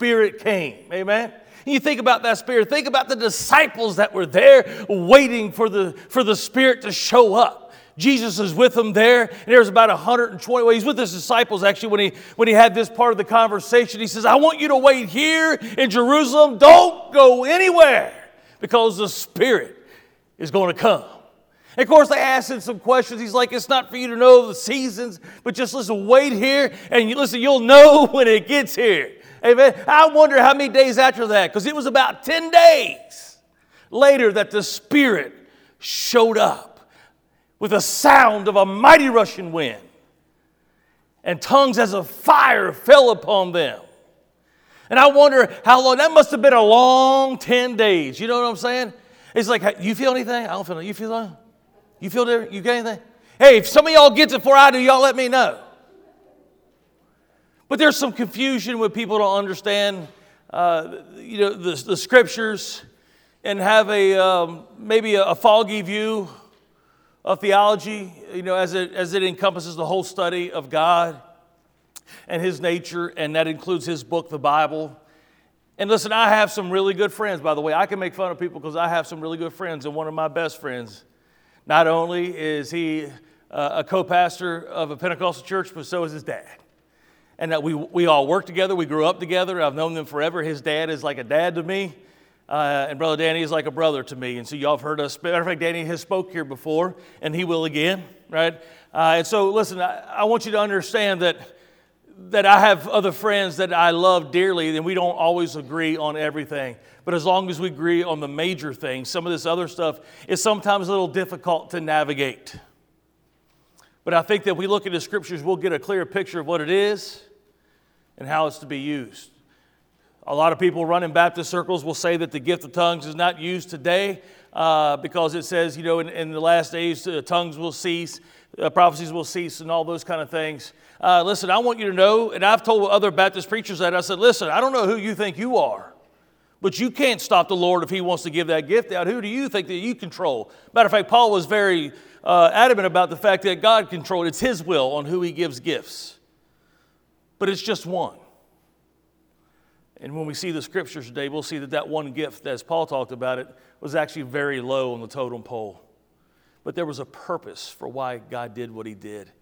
Spirit came. Amen. You think about that Spirit. Think about the disciples that were there waiting for the, for the Spirit to show up. Jesus is with them there, and there's about 120. Well, he's with his disciples actually when he when he had this part of the conversation. He says, "I want you to wait here in Jerusalem. Don't go anywhere, because the Spirit is going to come." And of course, they asked him some questions. He's like, "It's not for you to know the seasons, but just listen, wait here, and you listen. You'll know when it gets here." Amen. I wonder how many days after that, because it was about 10 days later that the Spirit showed up with a sound of a mighty rushing wind, and tongues as of fire fell upon them. And I wonder how long, that must have been a long 10 days. You know what I'm saying? It's like, you feel anything? I don't feel anything. You feel anything? You feel different? You get anything? Hey, if some of y'all get it before I do, y'all let me know. But there's some confusion when people don't understand, uh, you know, the, the scriptures and have a um, maybe a, a, foggy view of theology, you know, as it, as it encompasses the whole study of God and His nature, and that includes His book, the Bible. And listen, I have some really good friends, by the way. I can make fun of people because I have some really good friends, and one of my best friends, not only is he uh, a co pastor of a Pentecostal church, but so is his dad and that we, we all work together. We grew up together. I've known them forever. His dad is like a dad to me, uh, and Brother Danny is like a brother to me. And so y'all have heard us. Matter of fact, Danny has spoke here before, and he will again, right? Uh, and so listen, I, I want you to understand that that I have other friends that I love dearly, and we don't always agree on everything. But as long as we agree on the major things, some of this other stuff is sometimes a little difficult to navigate. But I think that we look at the scriptures, we'll get a clear picture of what it is and how it's to be used. A lot of people running Baptist circles will say that the gift of tongues is not used today uh, because it says, you know, in, in the last days, uh, tongues will cease, uh, prophecies will cease, and all those kind of things. Uh, listen, I want you to know, and I've told other Baptist preachers that I said, listen, I don't know who you think you are, but you can't stop the Lord if He wants to give that gift out. Who do you think that you control? Matter of fact, Paul was very uh, adamant about the fact that God controlled, it's His will on who He gives gifts but it's just one. And when we see the scriptures today, we'll see that that one gift, as Paul talked about it, was actually very low on the totem pole. But there was a purpose for why God did what he did.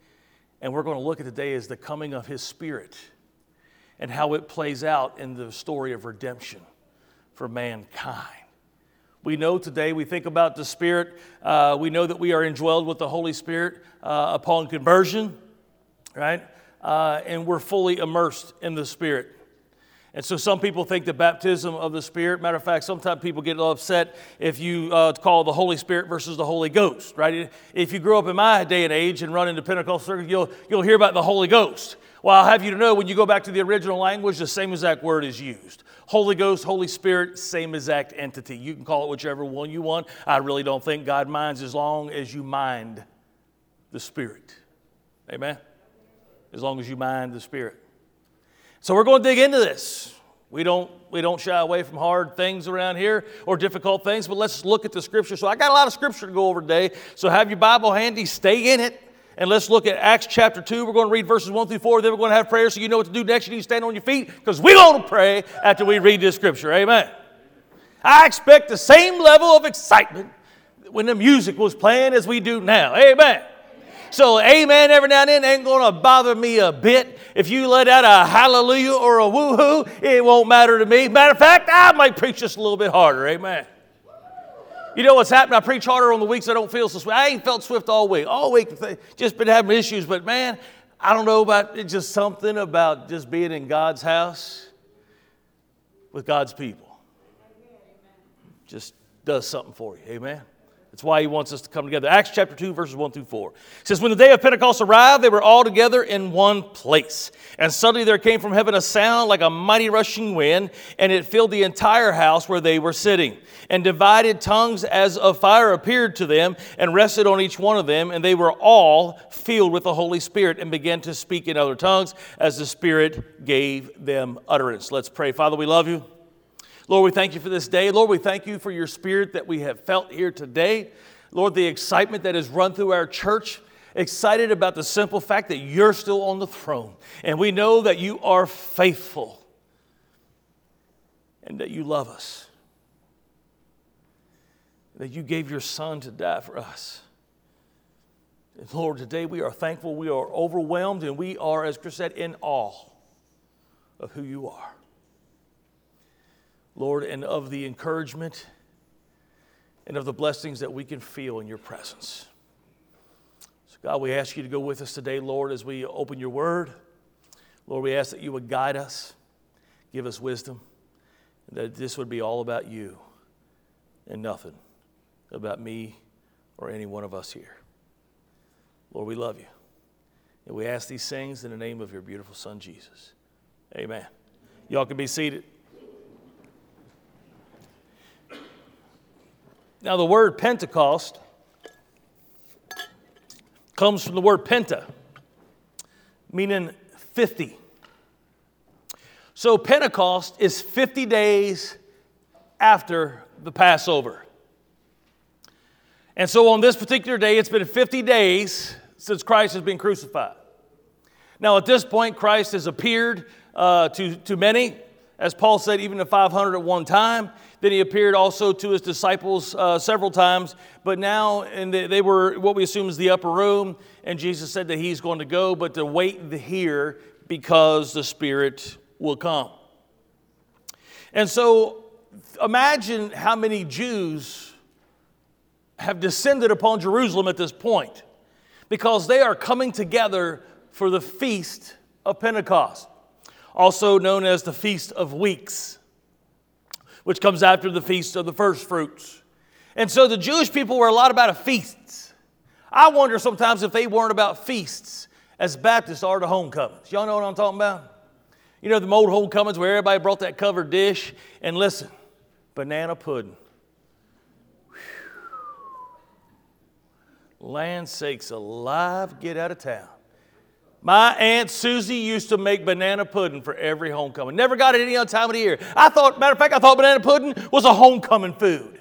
And we're going to look at today as the coming of his spirit and how it plays out in the story of redemption for mankind. We know today, we think about the Spirit, uh, we know that we are indwelled with the Holy Spirit uh, upon conversion, right? Uh, and we're fully immersed in the Spirit. And so some people think the baptism of the Spirit, matter of fact, sometimes people get upset if you uh, call the Holy Spirit versus the Holy Ghost, right? If you grew up in my day and age and run into Pentecostal circles, you'll, you'll hear about the Holy Ghost. Well, I'll have you to know when you go back to the original language, the same exact word is used. Holy Ghost, Holy Spirit, same exact entity. You can call it whichever one you want. I really don't think God minds as long as you mind the Spirit. Amen? As long as you mind the Spirit. So we're going to dig into this. We don't, we don't shy away from hard things around here or difficult things, but let's look at the scripture. So I got a lot of scripture to go over today. So have your Bible handy, stay in it, and let's look at Acts chapter 2. We're going to read verses 1 through 4. Then we're going to have prayer so you know what to do next. You need to stand on your feet because we're going to pray after we read this scripture. Amen. I expect the same level of excitement when the music was playing as we do now. Amen. So, amen every now and then ain't going to bother me a bit. If you let out a hallelujah or a woohoo, it won't matter to me. Matter of fact, I might preach just a little bit harder. Amen. You know what's happened? I preach harder on the weeks I don't feel so swift. I ain't felt swift all week. All week, just been having issues. But man, I don't know about it's just something about just being in God's house with God's people. Just does something for you. Amen. That's why he wants us to come together. Acts chapter 2, verses 1 through 4. It says, When the day of Pentecost arrived, they were all together in one place. And suddenly there came from heaven a sound like a mighty rushing wind, and it filled the entire house where they were sitting. And divided tongues as of fire appeared to them and rested on each one of them. And they were all filled with the Holy Spirit and began to speak in other tongues as the Spirit gave them utterance. Let's pray. Father, we love you. Lord, we thank you for this day. Lord, we thank you for your spirit that we have felt here today. Lord, the excitement that has run through our church, excited about the simple fact that you're still on the throne. And we know that you are faithful. and that you love us. That you gave your son to die for us. Lord, today we are thankful, we are overwhelmed, and we are, as Chris said, in awe of who you are. Lord, and of the encouragement and of the blessings that we can feel in your presence. So, God, we ask you to go with us today, Lord, as we open your word. Lord, we ask that you would guide us, give us wisdom, and that this would be all about you and nothing about me or any one of us here. Lord, we love you. And we ask these things in the name of your beautiful Son, Jesus. Amen. Y'all can be seated. Now, the word Pentecost comes from the word penta, meaning 50. So, Pentecost is 50 days after the Passover. And so, on this particular day, it's been 50 days since Christ has been crucified. Now, at this point, Christ has appeared uh, to, to many, as Paul said, even to 500 at one time. Then he appeared also to his disciples uh, several times, but now and they, they, were what we assume is the upper room, and Jesus said that he's going to go, but to wait here because the Spirit will come. And so imagine how many Jews have descended upon Jerusalem at this point because they are coming together for the feast of Pentecost, also known as the Feast of Weeks, which comes after the Feast of the First Fruits. And so the Jewish people were a lot about a feast. I wonder sometimes if they weren't about feasts as Baptists are to homecomings. Y'all know what I'm talking about? You know, the old homecomings where everybody brought that covered dish, and listen, banana pudding. Land sakes alive, get out of town. My Aunt Susie used to make banana pudding for every homecoming. Never got it any other time of the year. I thought, matter of fact, I thought banana pudding was a homecoming food.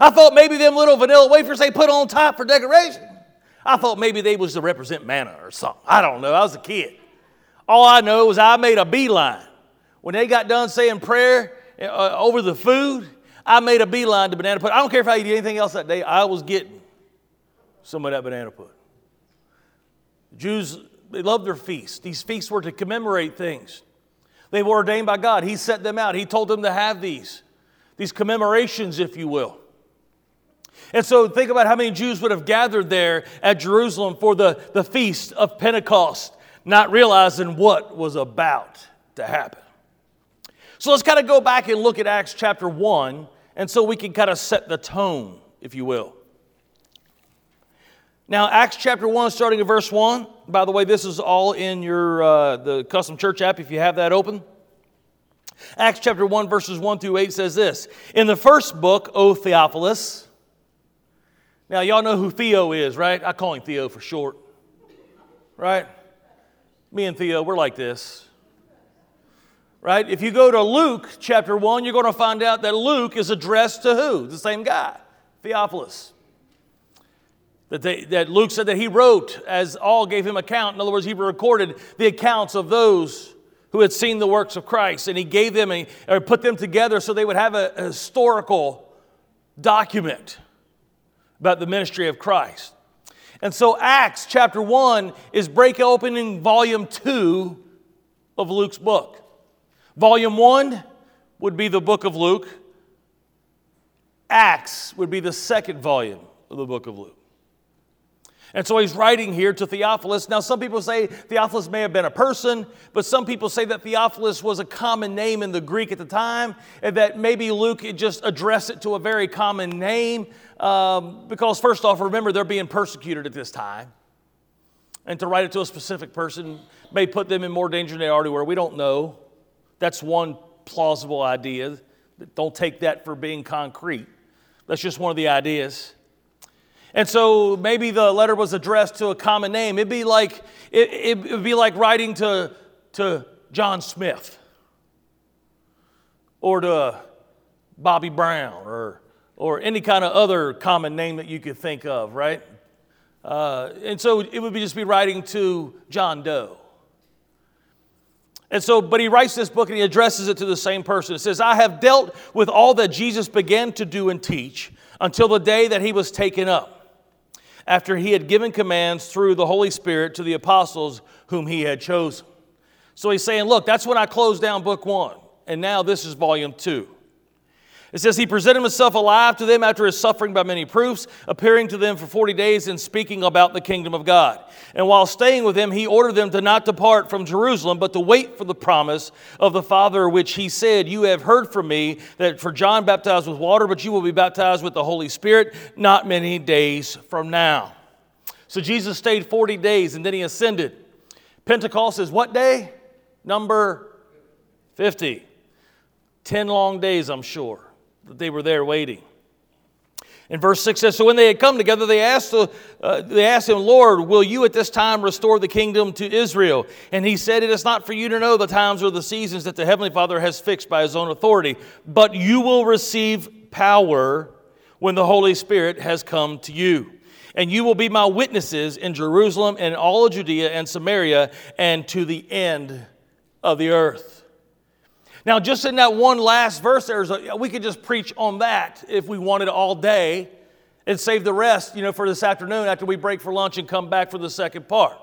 I thought maybe them little vanilla wafers they put on top for decoration. I thought maybe they was to represent manna or something. I don't know. I was a kid. All I know was I made a beeline. When they got done saying prayer uh, over the food, I made a beeline to banana pudding. I don't care if I eat anything else that day, I was getting some of that banana pudding. Jews, they loved their feasts. These feasts were to commemorate things. They were ordained by God. He set them out. He told them to have these, these commemorations, if you will. And so think about how many Jews would have gathered there at Jerusalem for the, the feast of Pentecost, not realizing what was about to happen. So let's kind of go back and look at Acts chapter 1, and so we can kind of set the tone, if you will. Now, Acts chapter 1, starting at verse 1. By the way, this is all in your uh, the Custom Church app if you have that open. Acts chapter 1, verses 1 through 8 says this In the first book, O Theophilus, now, y'all know who Theo is, right? I call him Theo for short, right? Me and Theo, we're like this, right? If you go to Luke chapter 1, you're going to find out that Luke is addressed to who? The same guy, Theophilus. That, they, that Luke said that he wrote as all gave him account. In other words, he recorded the accounts of those who had seen the works of Christ, and he gave them a, or put them together so they would have a, a historical document about the ministry of Christ. And so Acts chapter 1 is break opening volume 2 of Luke's book. Volume 1 would be the book of Luke. Acts would be the second volume of the book of Luke. And so he's writing here to Theophilus. Now, some people say Theophilus may have been a person, but some people say that Theophilus was a common name in the Greek at the time, and that maybe Luke just addressed it to a very common name. Um, because, first off, remember, they're being persecuted at this time. And to write it to a specific person may put them in more danger than they already were. We don't know. That's one plausible idea. Don't take that for being concrete. That's just one of the ideas. And so maybe the letter was addressed to a common name. It'd be like, it, it would be like writing to, to John Smith or to Bobby Brown or, or any kind of other common name that you could think of, right? Uh, and so it would be just be writing to John Doe. And so, but he writes this book and he addresses it to the same person. It says, I have dealt with all that Jesus began to do and teach until the day that he was taken up, after he had given commands through the Holy Spirit to the apostles whom he had chosen. So he's saying, Look, that's when I closed down book one, and now this is volume two. It says, He presented himself alive to them after his suffering by many proofs, appearing to them for 40 days and speaking about the kingdom of God. And while staying with them, he ordered them to not depart from Jerusalem, but to wait for the promise of the Father, which he said, You have heard from me that for John baptized with water, but you will be baptized with the Holy Spirit not many days from now. So Jesus stayed 40 days and then he ascended. Pentecost is what day? Number 50. 10 long days, I'm sure that they were there waiting. And verse 6 says, So when they had come together, they asked, the, uh, they asked him, Lord, will you at this time restore the kingdom to Israel? And he said, It is not for you to know the times or the seasons that the Heavenly Father has fixed by his own authority, but you will receive power when the Holy Spirit has come to you. And you will be my witnesses in Jerusalem and all of Judea and Samaria and to the end of the earth. Now, just in that one last verse, there's a, we could just preach on that if we wanted all day and save the rest, you know, for this afternoon after we break for lunch and come back for the second part.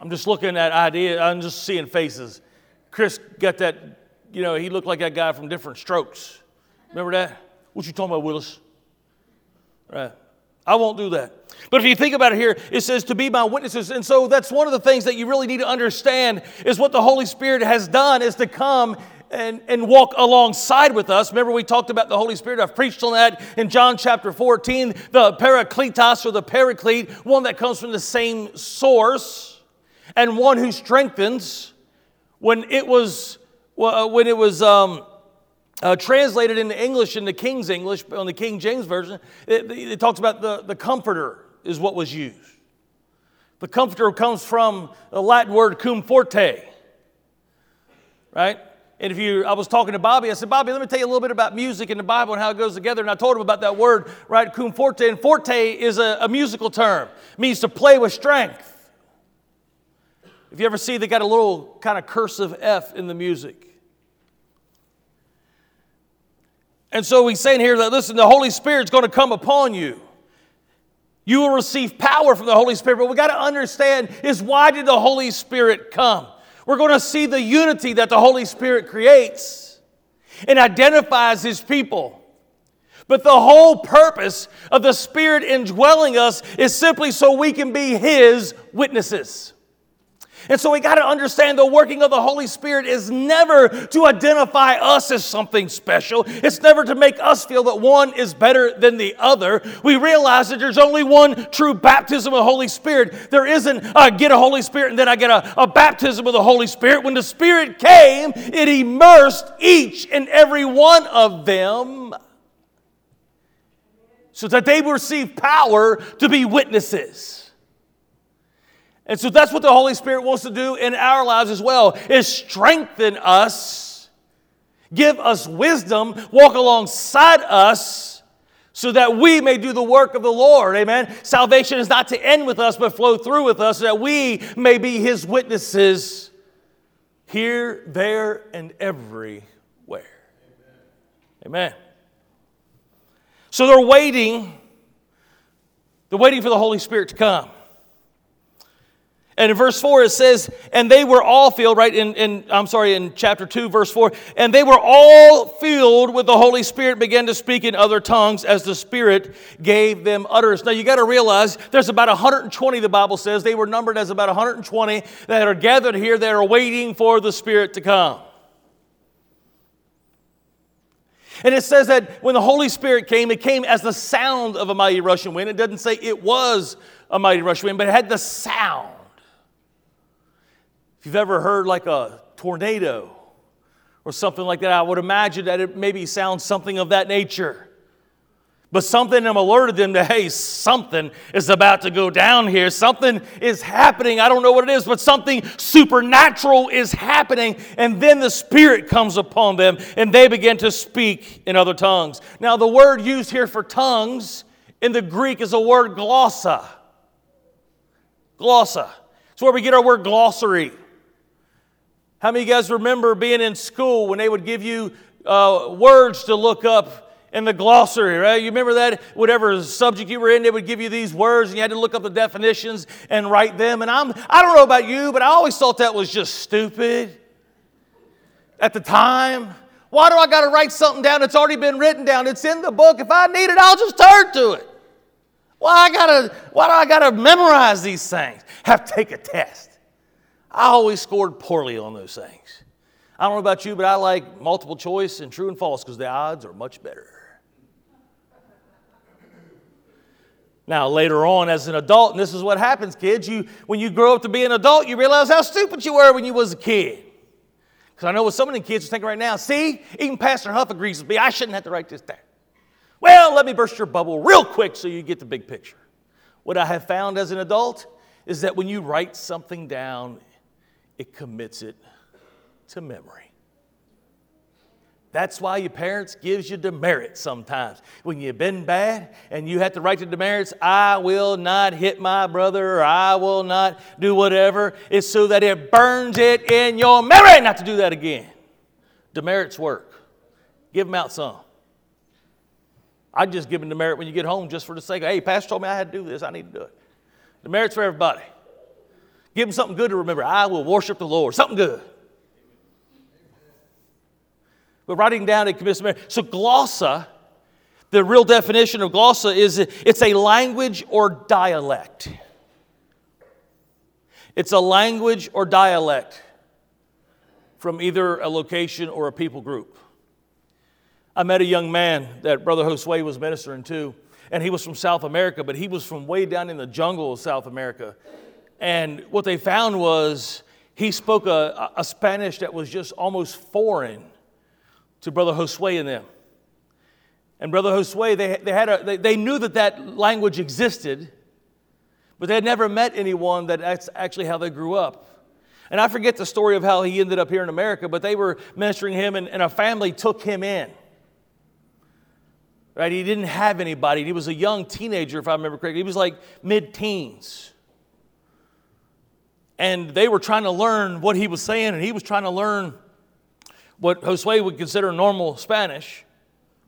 I'm just looking at ideas, I'm just seeing faces. Chris got that, you know, he looked like that guy from Diff'rent Strokes. Remember that? What you talking about, Willis? Right. I won't do that. But if you think about it here, it says to be my witnesses. And so that's one of the things that you really need to understand is what the Holy Spirit has done is to come and, and walk alongside with us. Remember, we talked about the Holy Spirit. I've preached on that in John chapter 14. The Parakletos or the Paraclete, one that comes from the same source and one who strengthens. When it was, when it was, um, uh, translated into English, in the King's English, on the King James Version, it, it talks about the, the comforter is what was used. The comforter comes from the Latin word cum forte, right? And if you, I was talking to Bobby, I said, Bobby, let me tell you a little bit about music in the Bible and how it goes together. And I told him about that word, right? Cum forte. And forte is a, a musical term, it means to play with strength. If you ever see, they got a little kind of cursive F in the music. And so he's saying here that, listen, the Holy Spirit's going to come upon you. You will receive power from the Holy Spirit. But we got to understand is why did the Holy Spirit come? We're going to see the unity that the Holy Spirit creates and identifies his people. But the whole purpose of the Spirit indwelling us is simply so we can be his witnesses. And so we got to understand the working of the Holy Spirit is never to identify us as something special. It's never to make us feel that one is better than the other. We realize that there's only one true baptism of the Holy Spirit. There isn't I get a Holy Spirit and then I get a, a baptism of the Holy Spirit. When the Spirit came, it immersed each and every one of them so that they would receive power to be witnesses. And so that's what the Holy Spirit wants to do in our lives as well, is strengthen us, give us wisdom, walk alongside us so that we may do the work of the Lord. Amen. Salvation is not to end with us, but flow through with us so that we may be his witnesses here, there, and everywhere. Amen. So they're waiting. They're waiting for the Holy Spirit to come. And in verse 4, it says, and they were all filled, right? In, in, I'm sorry, in chapter 2, verse 4, and they were all filled with the Holy Spirit, began to speak in other tongues as the Spirit gave them utterance. Now, you got to realize there's about 120, the Bible says. They were numbered as about 120 that are gathered here that are waiting for the Spirit to come. And it says that when the Holy Spirit came, it came as the sound of a mighty rushing wind. It doesn't say it was a mighty rushing wind, but it had the sound you've ever heard like a tornado or something like that, I would imagine that it maybe sounds something of that nature. But something them alerted them to, hey, something is about to go down here. Something is happening. I don't know what it is, but something supernatural is happening. And then the Spirit comes upon them and they begin to speak in other tongues. Now, the word used here for tongues in the Greek is a word glossa. Glossa. It's where we get our word glossary. How many of you guys remember being in school when they would give you uh, words to look up in the glossary, right? You remember that? Whatever subject you were in, they would give you these words and you had to look up the definitions and write them. And I'm, I don't know about you, but I always thought that was just stupid at the time. Why do I got to write something down that's already been written down? It's in the book. If I need it, I'll just turn to it. Why I gotta, why do I gotta memorize these things? Have to take a test. I always scored poorly on those things. I don't know about you, but I like multiple choice and true and false because the odds are much better. Now, later on, as an adult, and this is what happens, kids, you, when you grow up to be an adult, you realize how stupid you were when you was a kid. Because I know what some of the kids are thinking right now. See, even Pastor Huff agrees with me. I shouldn't have to write this down. Well, let me burst your bubble real quick so you get the big picture. What I have found as an adult is that when you write something down, it commits it to memory. That's why your parents gives you demerits sometimes. When you've been bad and you have to write the demerits, I will not hit my brother or I will not do whatever. It's so that it burns it in your memory not to do that again. Demerits work. Give them out some. I just give them demerit when you get home just for the sake of, hey, Pastor told me I had to do this. I need to do it. Demerits for everybody. Give them something good to remember. I will worship the Lord. Something good. But writing down commits memory. So glossa, the real definition of glossa is it's a language or dialect. It's a language or dialect from either a location or a people group. I met a young man that Brother Josue was ministering to, and he was from South America, but he was from way down in the jungle of South America. And what they found was he spoke a, a Spanish that was just almost foreign to Brother Josue and them. And Brother Josue, they, they, had a, they, they knew that that language existed, but they had never met anyone that that's actually how they grew up. And I forget the story of how he ended up here in America, but they were ministering him, and, and a family took him in. Right? He didn't have anybody. He was a young teenager, if I remember correctly. He was like mid teens. And they were trying to learn what he was saying, and he was trying to learn what Josue would consider normal Spanish,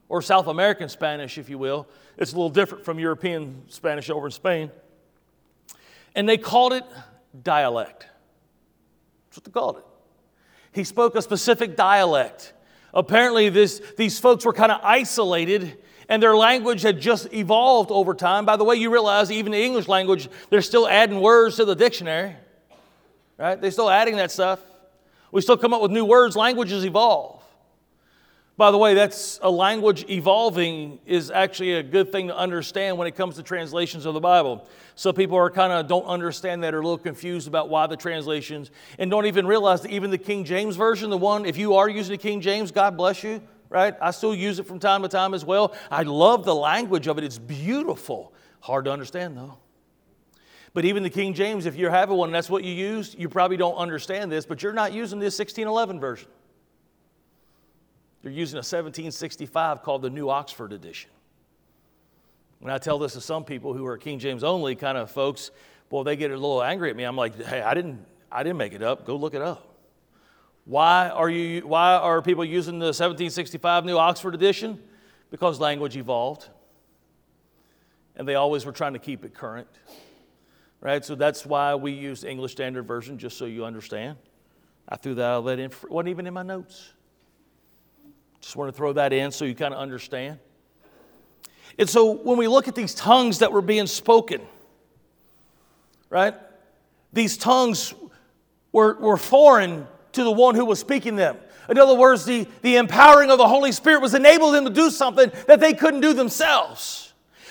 or South American Spanish, if you will. It's a little different from European Spanish over in Spain. And they called it dialect. That's what they called it. He spoke a specific dialect. Apparently, this, these folks were kind of isolated and their language had just evolved over time. By the way, you realize even the English language, they're still adding words to the dictionary, right? They're still adding that stuff. We still come up with new words, languages evolve. By the way, that's a language evolving is actually a good thing to understand when it comes to translations of the Bible. So people are kind of don't understand that or a little confused about why the translations and don't even realize that even the King James version, the one if you are using the King James, God bless you, right? I still use it from time to time as well. I love the language of it. It's beautiful. Hard to understand though. But even the King James, if you're having one and that's what you use, you probably don't understand this, but you're not using this 1611 version. You're using a 1765 called the New Oxford Edition. When I tell this to some people who are King James only kind of folks, boy, they get a little angry at me. I'm like, hey, I didn't, I didn't make it up. Go look it up. Why are, you, why are people using the 1765 New Oxford Edition? Because language evolved. And they always were trying to keep it current right? So that's why we use English Standard Version, just so you understand. I threw that all that in, wasn't even in my notes. Just want to throw that in so you kind of understand. And so when we look at these tongues that were being spoken, right? These tongues were, were foreign to the one who was speaking them. In other words, the, the empowering of the Holy Spirit was enabling them to do something that they couldn't do themselves.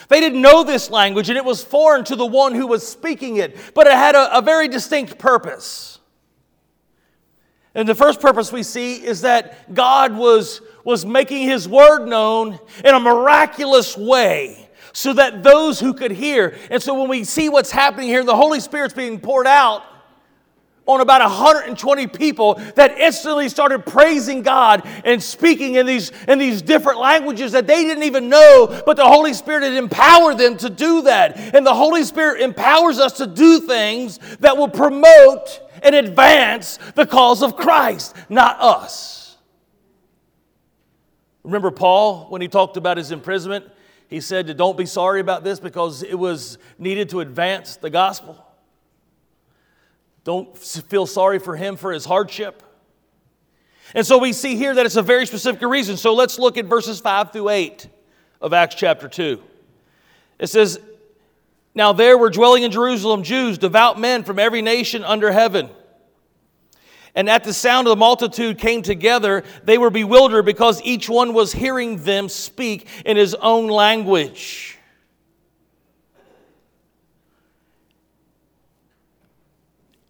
They didn't know this language, and it was foreign to the one who was speaking it, but it had a, a very distinct purpose. And the first purpose we see is that God was, was making his word known in a miraculous way so that those who could hear. And so when we see what's happening here, the Holy Spirit's being poured out on about 120 people that instantly started praising God and speaking in these, in these different languages that they didn't even know, but the Holy Spirit had empowered them to do that. And the Holy Spirit empowers us to do things that will promote and advance the cause of Christ, not us. Remember Paul when he talked about his imprisonment? He said, Don't be sorry about this because it was needed to advance the gospel. Don't feel sorry for him for his hardship. And so we see here that it's a very specific reason. So let's look at verses 5 through 8 of Acts chapter 2. It says, Now there were dwelling in Jerusalem Jews, devout men from every nation under heaven. And at the sound of the multitude came together, they were bewildered because each one was hearing them speak in his own language.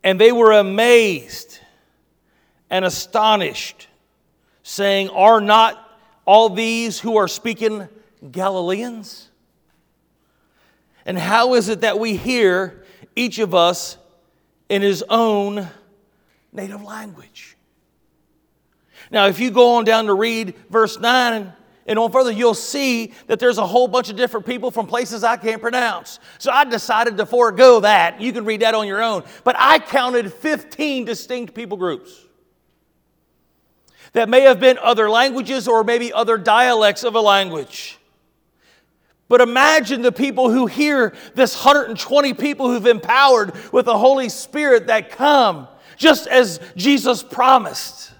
And they were amazed and astonished, saying, Are not all these who are speaking Galileans? And how is it that we hear each of us in his own native language? Now, if you go on down to read verse 9 and on further, you'll see that there's a whole bunch of different people from places I can't pronounce. So I decided to forego that. You can read that on your own. But I counted 15 distinct people groups that may have been other languages or maybe other dialects of a language. But imagine the people who hear this 120 people who've empowered with the Holy Spirit that come, just as Jesus promised.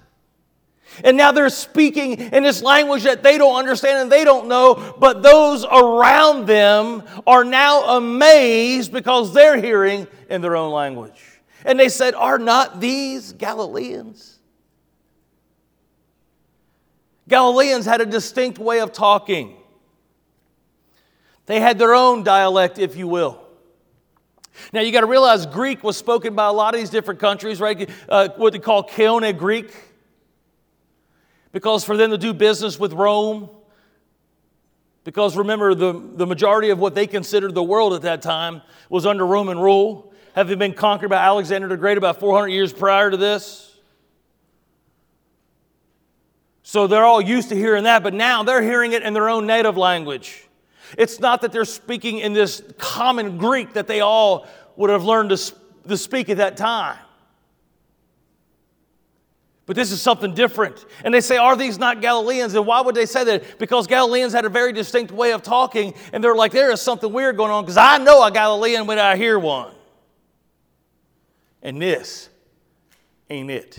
And now they're speaking in this language that they don't understand and they don't know, but those around them are now amazed because they're hearing in their own language. And they said, Are not these Galileans? Galileans had a distinct way of talking. They had their own dialect, if you will. Now you got to realize Greek was spoken by a lot of these different countries, right? Uh, what they call Koine Greek, because for them to do business with Rome, because remember the, the majority of what they considered the world at that time was under Roman rule, having been conquered by Alexander the Great about 400 years prior to this. So they're all used to hearing that, but now they're hearing it in their own native language. It's not that they're speaking in this common Greek that they all would have learned to, to speak at that time. But this is something different. And they say, Are these not Galileans? And why would they say that? Because Galileans had a very distinct way of talking, and they're like, There is something weird going on because I know a Galilean when I hear one. And this ain't it.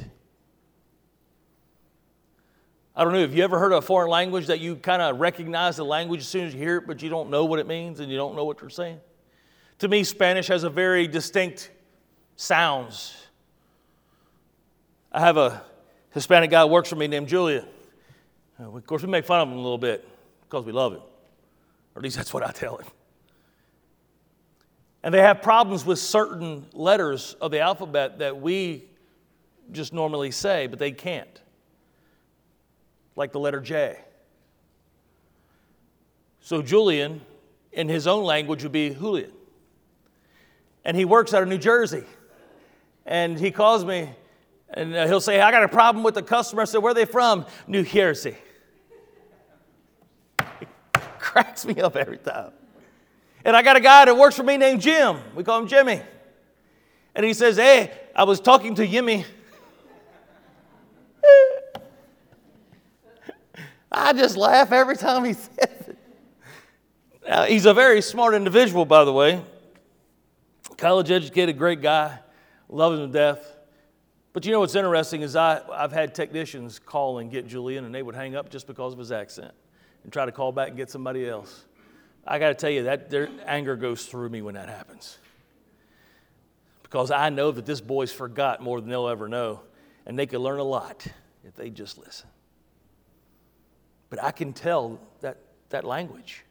I don't know, have you ever heard a foreign language that you kind of recognize the language as soon as you hear it, but you don't know what it means and you don't know what they're saying? To me, Spanish has a very distinct sounds. I have a Hispanic guy works for me named Julian. Uh, of course, we make fun of him a little bit because we love him. Or at least that's what I tell him. And they have problems with certain letters of the alphabet that we just normally say, but they can't like the letter J. So Julian, in his own language, would be Julian. And he works out of New Jersey. And he calls me and uh, he'll say, I got a problem with the customer. I said, Where are they from? New Jersey. It cracks me up every time. And I got a guy that works for me named Jim. We call him Jimmy. And he says, Hey, I was talking to Yimmy. I just laugh every time he says it. Now, he's a very smart individual, by the way. College educated, great guy, love him to death. But you know what's interesting is I, I've had technicians call and get Julian, and they would hang up just because of his accent and try to call back and get somebody else. I got to tell you, that their anger goes through me when that happens. Because I know that this boy's forgot more than they'll ever know, and they could learn a lot if they just listen but I can tell that, that language,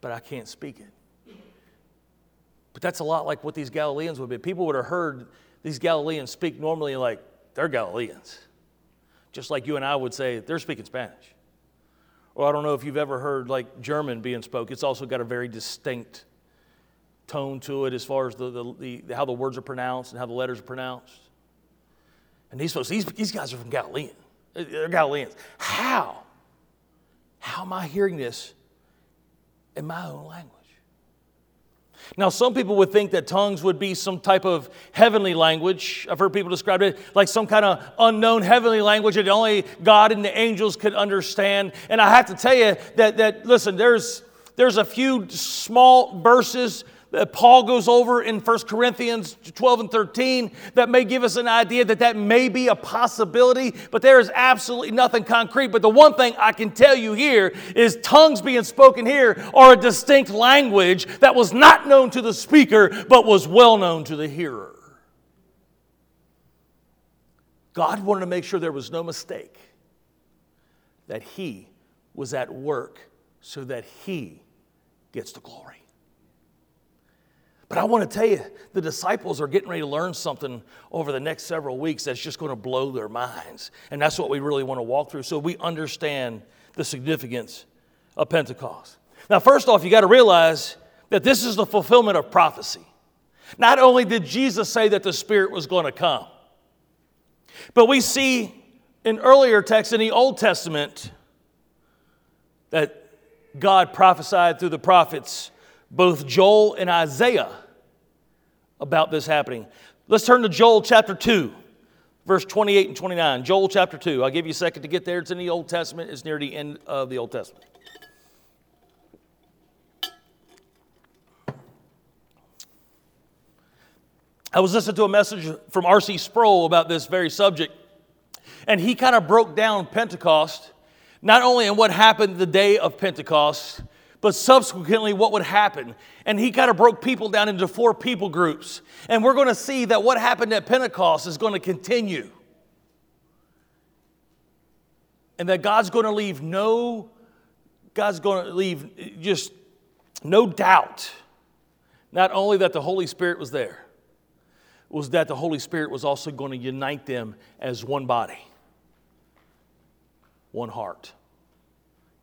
but I can't speak it. But that's a lot like what these Galileans would be. People would have heard these Galileans speak normally like they're Galileans, just like you and I would say they're speaking Spanish. Or I don't know if you've ever heard like German being spoke. It's also got a very distinct tone to it as far as the, the, the how the words are pronounced and how the letters are pronounced. And these folks, these, these guys are from Galilee. Uh, they're Galileans. How? How am I hearing this in my own language? Now, some people would think that tongues would be some type of heavenly language. I've heard people describe it like some kind of unknown heavenly language that only God and the angels could understand. And I have to tell you that, that listen, there's, there's a few small verses that Paul goes over in 1 Corinthians 12 and 13 that may give us an idea that that may be a possibility, but there is absolutely nothing concrete. But the one thing I can tell you here is tongues being spoken here are a distinct language that was not known to the speaker, but was well known to the hearer. God wanted to make sure there was no mistake that He was at work so that He gets the glory. But I want to tell you, the disciples are getting ready to learn something over the next several weeks that's just going to blow their minds. And that's what we really want to walk through so we understand the significance of Pentecost. Now, first off, you got to realize that this is the fulfillment of prophecy. Not only did Jesus say that the Spirit was going to come, but we see in earlier texts in the Old Testament that God prophesied through the prophets, both Joel and Isaiah about this happening. Let's turn to Joel chapter 2, verse 28 and 29. Joel chapter 2. I'll give you a second to get there. It's in the Old Testament, it's near the end of the Old Testament. I was listening to a message from R.C. Sproul about this very subject, and he kind of broke down Pentecost, not only in what happened the day of Pentecost, but subsequently what would happen. And he kind of broke people down into four people groups. And we're going to see that what happened at Pentecost is going to continue. And that God's going to leave no, God's going to leave just no doubt, not only that the Holy Spirit was there, was that the Holy Spirit was also going to unite them as one body, one heart,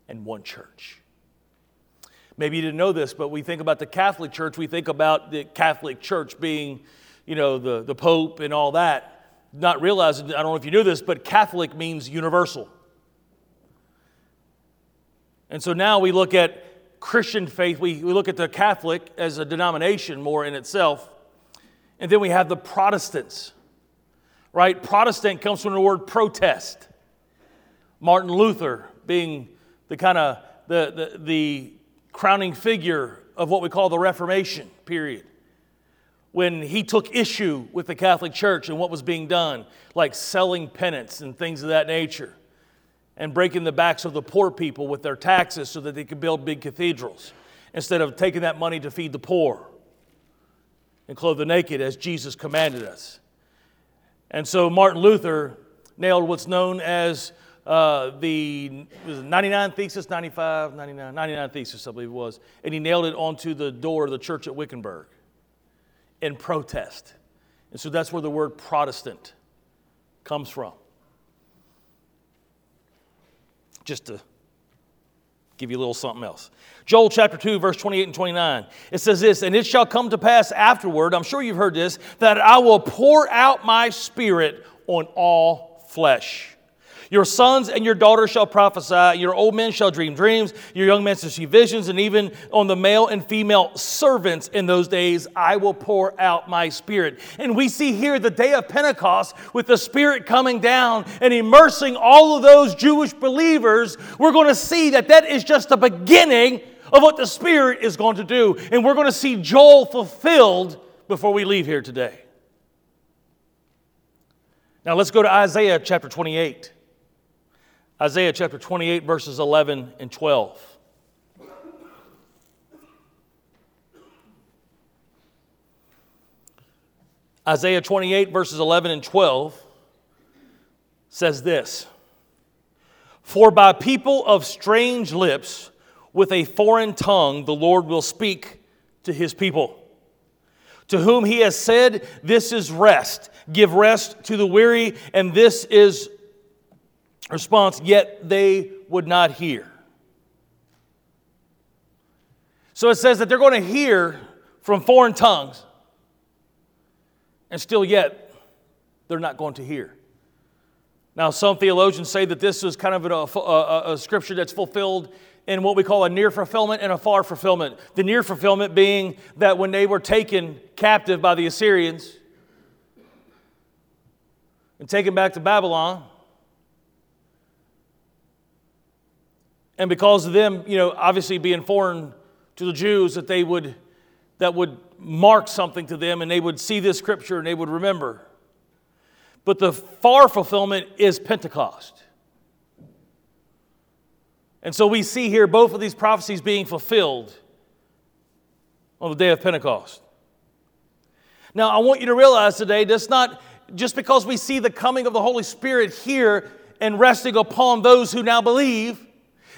and one church. Maybe you didn't know this, but we think about the Catholic Church, we think about the Catholic Church being, you know, the, the Pope and all that. Not realizing, I don't know if you knew this, but Catholic means universal. And so now we look at Christian faith, we, we look at the Catholic as a denomination more in itself. And then we have the Protestants, right? Protestant comes from the word protest. Martin Luther being the kind of the, the, the crowning figure of what we call the Reformation period, when he took issue with the Catholic Church and what was being done, like selling penance and things of that nature, and breaking the backs of the poor people with their taxes so that they could build big cathedrals, instead of taking that money to feed the poor and clothe the naked as Jesus commanded us. And so Martin Luther nailed what's known as uh, the 99 thesis, 95, 99, 99 thesis, I believe it was, and he nailed it onto the door of the church at Wittenberg in protest. And so that's where the word Protestant comes from. Just to give you a little something else. Joel chapter 2, verse 28 and 29. It says this, and it shall come to pass afterward, I'm sure you've heard this, that I will pour out my spirit on all flesh. Your sons and your daughters shall prophesy, your old men shall dream dreams, your young men shall see visions, and even on the male and female servants in those days I will pour out my spirit. And we see here the day of Pentecost with the spirit coming down and immersing all of those Jewish believers. We're going to see that that is just the beginning of what the spirit is going to do. And we're going to see Joel fulfilled before we leave here today. Now let's go to Isaiah chapter 28. Isaiah chapter 28, verses 11 and 12. Isaiah 28, verses 11 and 12 says this For by people of strange lips, with a foreign tongue, the Lord will speak to his people. To whom he has said, This is rest. Give rest to the weary, and this is response, yet they would not hear. So it says that they're going to hear from foreign tongues, and still yet they're not going to hear. Now, some theologians say that this is kind of a, a, a, scripture that's fulfilled in what we call a near fulfillment and a far fulfillment. The near fulfillment being that when they were taken captive by the Assyrians and taken back to Babylon, and because of them, you know, obviously being foreign to the Jews, that they would that would mark something to them and they would see this scripture and they would remember. But the far fulfillment is Pentecost. And so we see here both of these prophecies being fulfilled on the day of Pentecost. Now, I want you to realize today that's not just because we see the coming of the Holy Spirit here and resting upon those who now believe.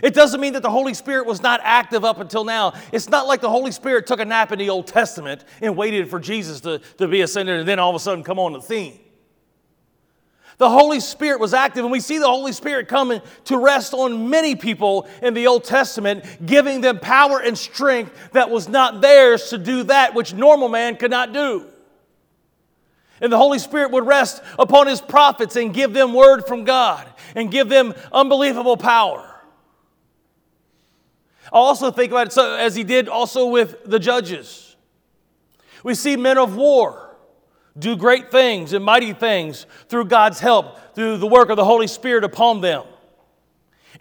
It doesn't mean that the Holy Spirit was not active up until now. It's not like the Holy Spirit took a nap in the Old Testament and waited for Jesus to, to be ascended and then all of a sudden come on the scene. The Holy Spirit was active, and we see the Holy Spirit coming to rest on many people in the Old Testament, giving them power and strength that was not theirs to do that which normal man could not do. And the Holy Spirit would rest upon his prophets and give them word from God and give them unbelievable power. Also think about it so, as he did also with the judges. We see men of war do great things and mighty things through God's help, through the work of the Holy Spirit upon them.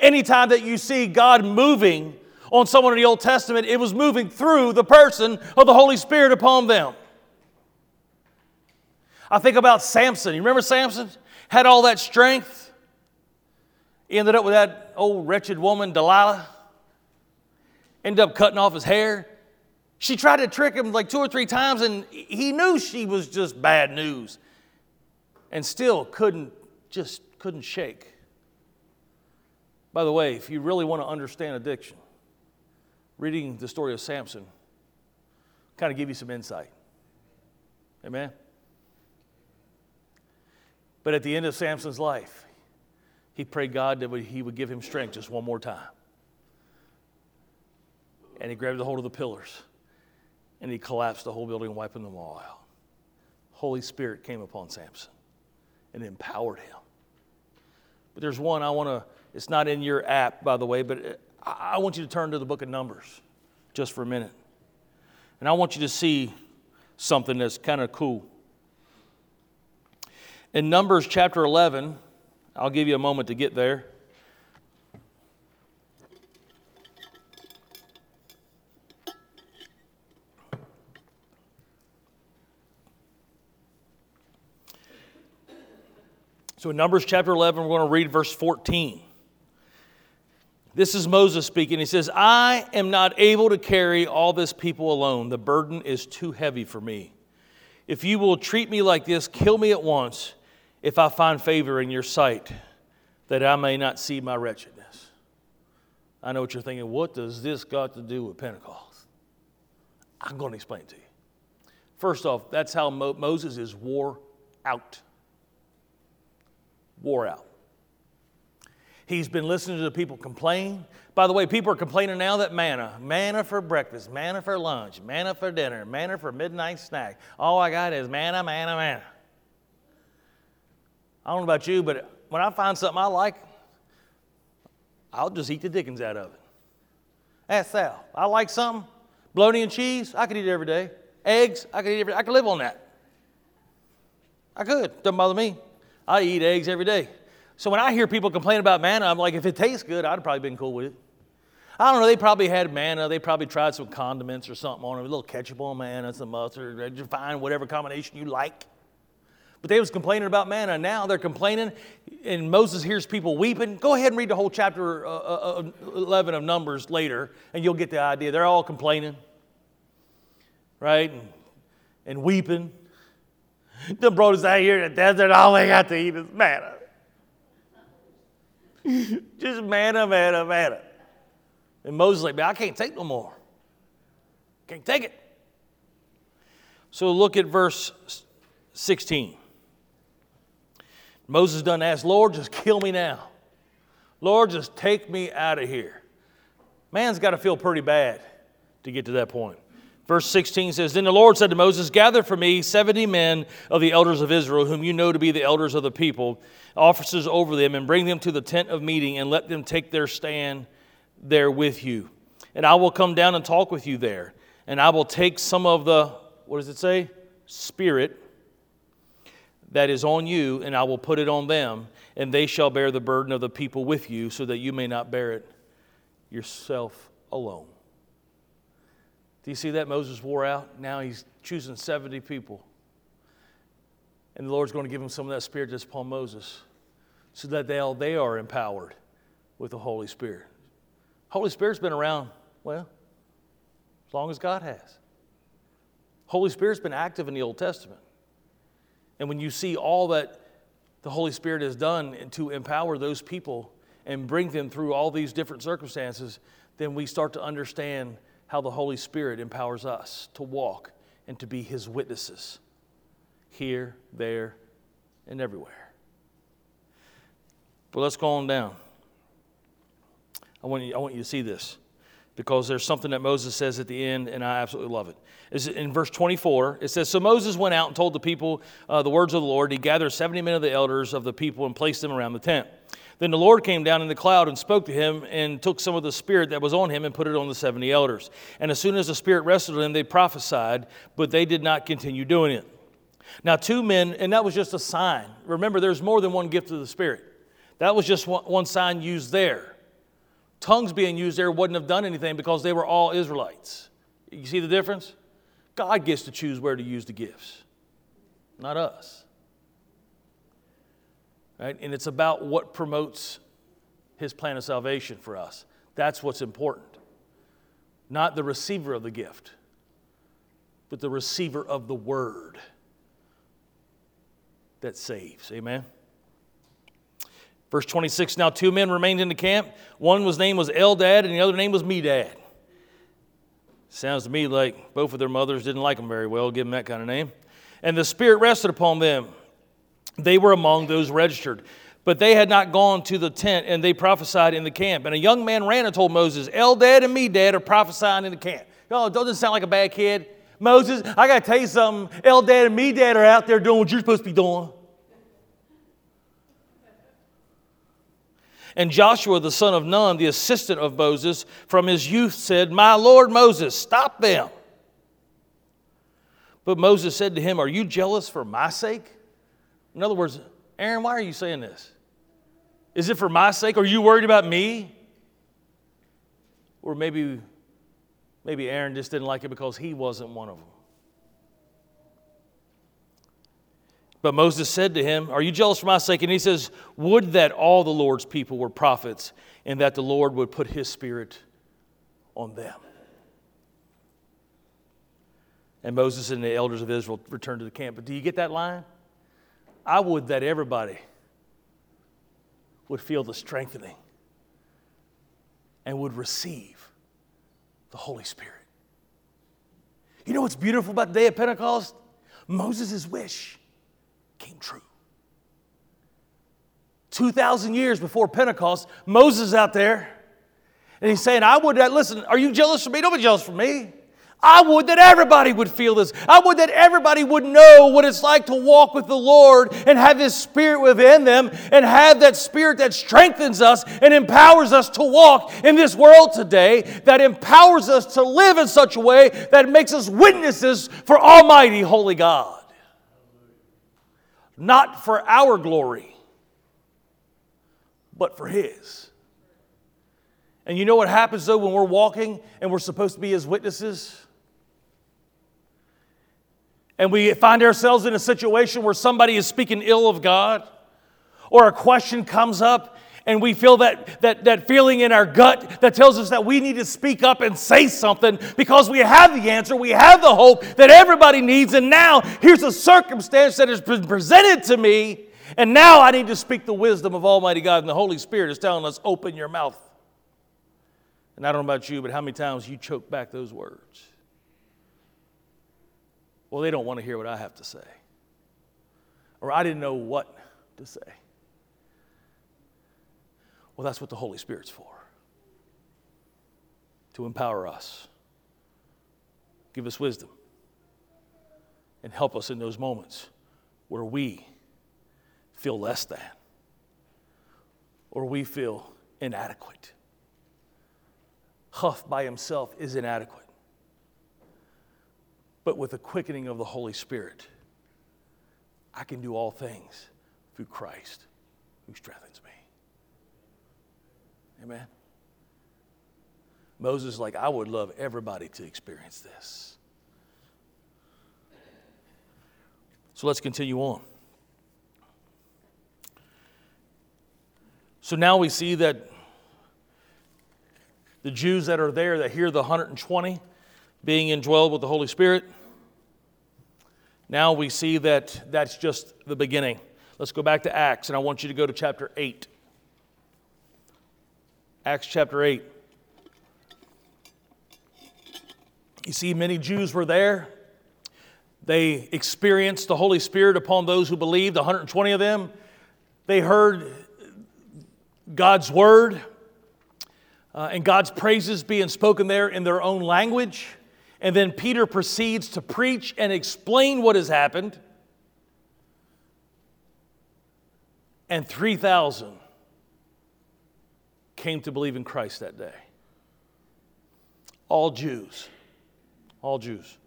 Anytime that you see God moving on someone in the Old Testament, it was moving through the person of the Holy Spirit upon them. I think about Samson. You remember Samson? Had all that strength. He ended up with that old wretched woman, Delilah. Ended up cutting off his hair. She tried to trick him like two or three times, and he knew she was just bad news and still couldn't, just couldn't shake. By the way, if you really want to understand addiction, reading the story of Samson kind of give you some insight. Amen? But at the end of Samson's life, he prayed God that he would give him strength just one more time. And he grabbed a hold of the pillars and he collapsed the whole building, wiping them all out. Holy Spirit came upon Samson and empowered him. But there's one I want to, it's not in your app, by the way, but I want you to turn to the book of Numbers just for a minute. And I want you to see something that's kind of cool. In Numbers chapter 11, I'll give you a moment to get there. So in Numbers chapter 11, we're going to read verse 14. This is Moses speaking. He says, I am not able to carry all this people alone. The burden is too heavy for me. If you will treat me like this, kill me at once if I find favor in your sight, that I may not see my wretchedness. I know what you're thinking. What does this got to do with Pentecost? I'm going to explain to you. First off, that's how Mo- Moses is wore out wore out. He's been listening to the people complain. By the way, people are complaining now that manna, manna for breakfast, manna for lunch, manna for dinner, manna for midnight snack. All I got is manna, manna, manna. I don't know about you, but when I find something I like, I'll just eat the dickens out of it. Ask Sal. I like something, bologna and cheese, I could eat it every day. Eggs, I could eat every. I could live on that. I could. Doesn't bother me. I eat eggs every day. So when I hear people complain about manna, I'm like, if it tastes good, I'd probably been cool with it. I don't know, they probably had manna. They probably tried some condiments or something on it, a little ketchup on manna, some mustard, find whatever combination you like. But they was complaining about manna. Now they're complaining, and Moses hears people weeping. Go ahead and read the whole chapter uh, uh, uh 11 of Numbers later, and you'll get the idea. They're all complaining, right? And, and weeping. The brothers out here in the desert, all they got to eat is manna. Just manna, manna, manna. And Moses like, I can't take no more. Can't take it. So look at verse 16. Moses done asked, Lord, just kill me now. Lord, just take me out of here. Man's got to feel pretty bad to get to that point. Verse 16 says, Then the Lord said to Moses, Gather for me 70 men of the elders of Israel, whom you know to be the elders of the people, officers over them, and bring them to the tent of meeting, and let them take their stand there with you. And I will come down and talk with you there. And I will take some of the, what does it say? Spirit that is on you, and I will put it on them, and they shall bear the burden of the people with you, so that you may not bear it yourself alone. Do you see that? Moses wore out. Now he's choosing 70 people. And the Lord's going to give him some of that spirit that's upon Moses so that they, all, they are empowered with the Holy Spirit. Holy Spirit's been around, well, as long as God has. Holy Spirit's been active in the Old Testament. And when you see all that the Holy Spirit has done to empower those people and bring them through all these different circumstances, then we start to understand how the Holy Spirit empowers us to walk and to be His witnesses here, there, and everywhere. But let's go on down. I want you, I want you to see this because there's something that Moses says at the end, and I absolutely love it. It's in verse 24, it says, So Moses went out and told the people uh, the words of the Lord. He gathered 70 men of the elders of the people and placed them around the tent. Then the Lord came down in the cloud and spoke to him and took some of the spirit that was on him and put it on the 70 elders. And as soon as the spirit rested on them, they prophesied, but they did not continue doing it. Now, two men, and that was just a sign. Remember, there's more than one gift of the Spirit. That was just one, sign used there. Tongues being used there wouldn't have done anything because they were all Israelites. You see the difference? God gets to choose where to use the gifts, not us. Right? And it's about what promotes his plan of salvation for us. That's what's important. Not the receiver of the gift, but the receiver of the word that saves. Amen. Verse 26 Now two men remained in the camp. One was name was Eldad, and the other name was Medad. Sounds to me like both of their mothers didn't like them very well, give them that kind of name. And the Spirit rested upon them they were among those registered. But they had not gone to the tent, and they prophesied in the camp. And a young man ran and told Moses, Eldad and Medad, are prophesying in the camp. Oh, doesn't sound like a bad kid. Moses, I got to tell you something. Eldad and Medad, are out there doing what you're supposed to be doing. And Joshua, the son of Nun, the assistant of Moses, from his youth said, My Lord Moses, stop them. But Moses said to him, Are you jealous for my sake? In other words, Aaron, why are you saying this? Is it for my sake? Are you worried about me? Or maybe, maybe Aaron just didn't like it because he wasn't one of them. But Moses said to him, Are you jealous for my sake? And he says, Would that all the Lord's people were prophets, and that the Lord would put his spirit on them. And Moses and the elders of Israel returned to the camp. But do you get that line? I would that everybody would feel the strengthening and would receive the Holy Spirit. You know what's beautiful about the day of Pentecost? Moses' wish came true. 2,000 years before Pentecost, Moses out there and he's saying, I would, that listen, are you jealous for me? Don't be jealous for me. I would that everybody would feel this. I would that everybody would know what it's like to walk with the Lord and have His Spirit within them and have that Spirit that strengthens us and empowers us to walk in this world today, that empowers us to live in such a way that makes us witnesses for Almighty Holy God. Not for our glory, but for His. And you know what happens though when we're walking and we're supposed to be His witnesses? And we find ourselves in a situation where somebody is speaking ill of God, or a question comes up and we feel that, that, that feeling in our gut that tells us that we need to speak up and say something because we have the answer, we have the hope that everybody needs, and now here's a circumstance that has been presented to me, and now I need to speak the wisdom of Almighty God, and the Holy Spirit is telling us, open your mouth. And I don't know about you, but how many times you choke back those words? Well, they don't want to hear what I have to say. Or I didn't know what to say. Well, that's what the Holy Spirit's for to empower us Give us wisdom. And help us in those moments where we feel less than or we feel inadequate. Huff by himself is inadequate. But with the quickening of the Holy Spirit, I can do all things through Christ who strengthens me. Amen. Moses like, I would love everybody to experience this. So let's continue on. So now we see that the Jews that are there that hear the 120 being indwelled with the Holy Spirit, now we see that that's just the beginning. Let's go back to Acts, and I want you to go to chapter 8. Acts chapter 8. You see, many Jews were there. They experienced the Holy Spirit upon those who believed, 120 of them. They heard God's word uh, and God's praises being spoken there in their own language. And then Peter proceeds to preach and explain what has happened. And 3,000 came to believe in Christ that day. All Jews. All Jews.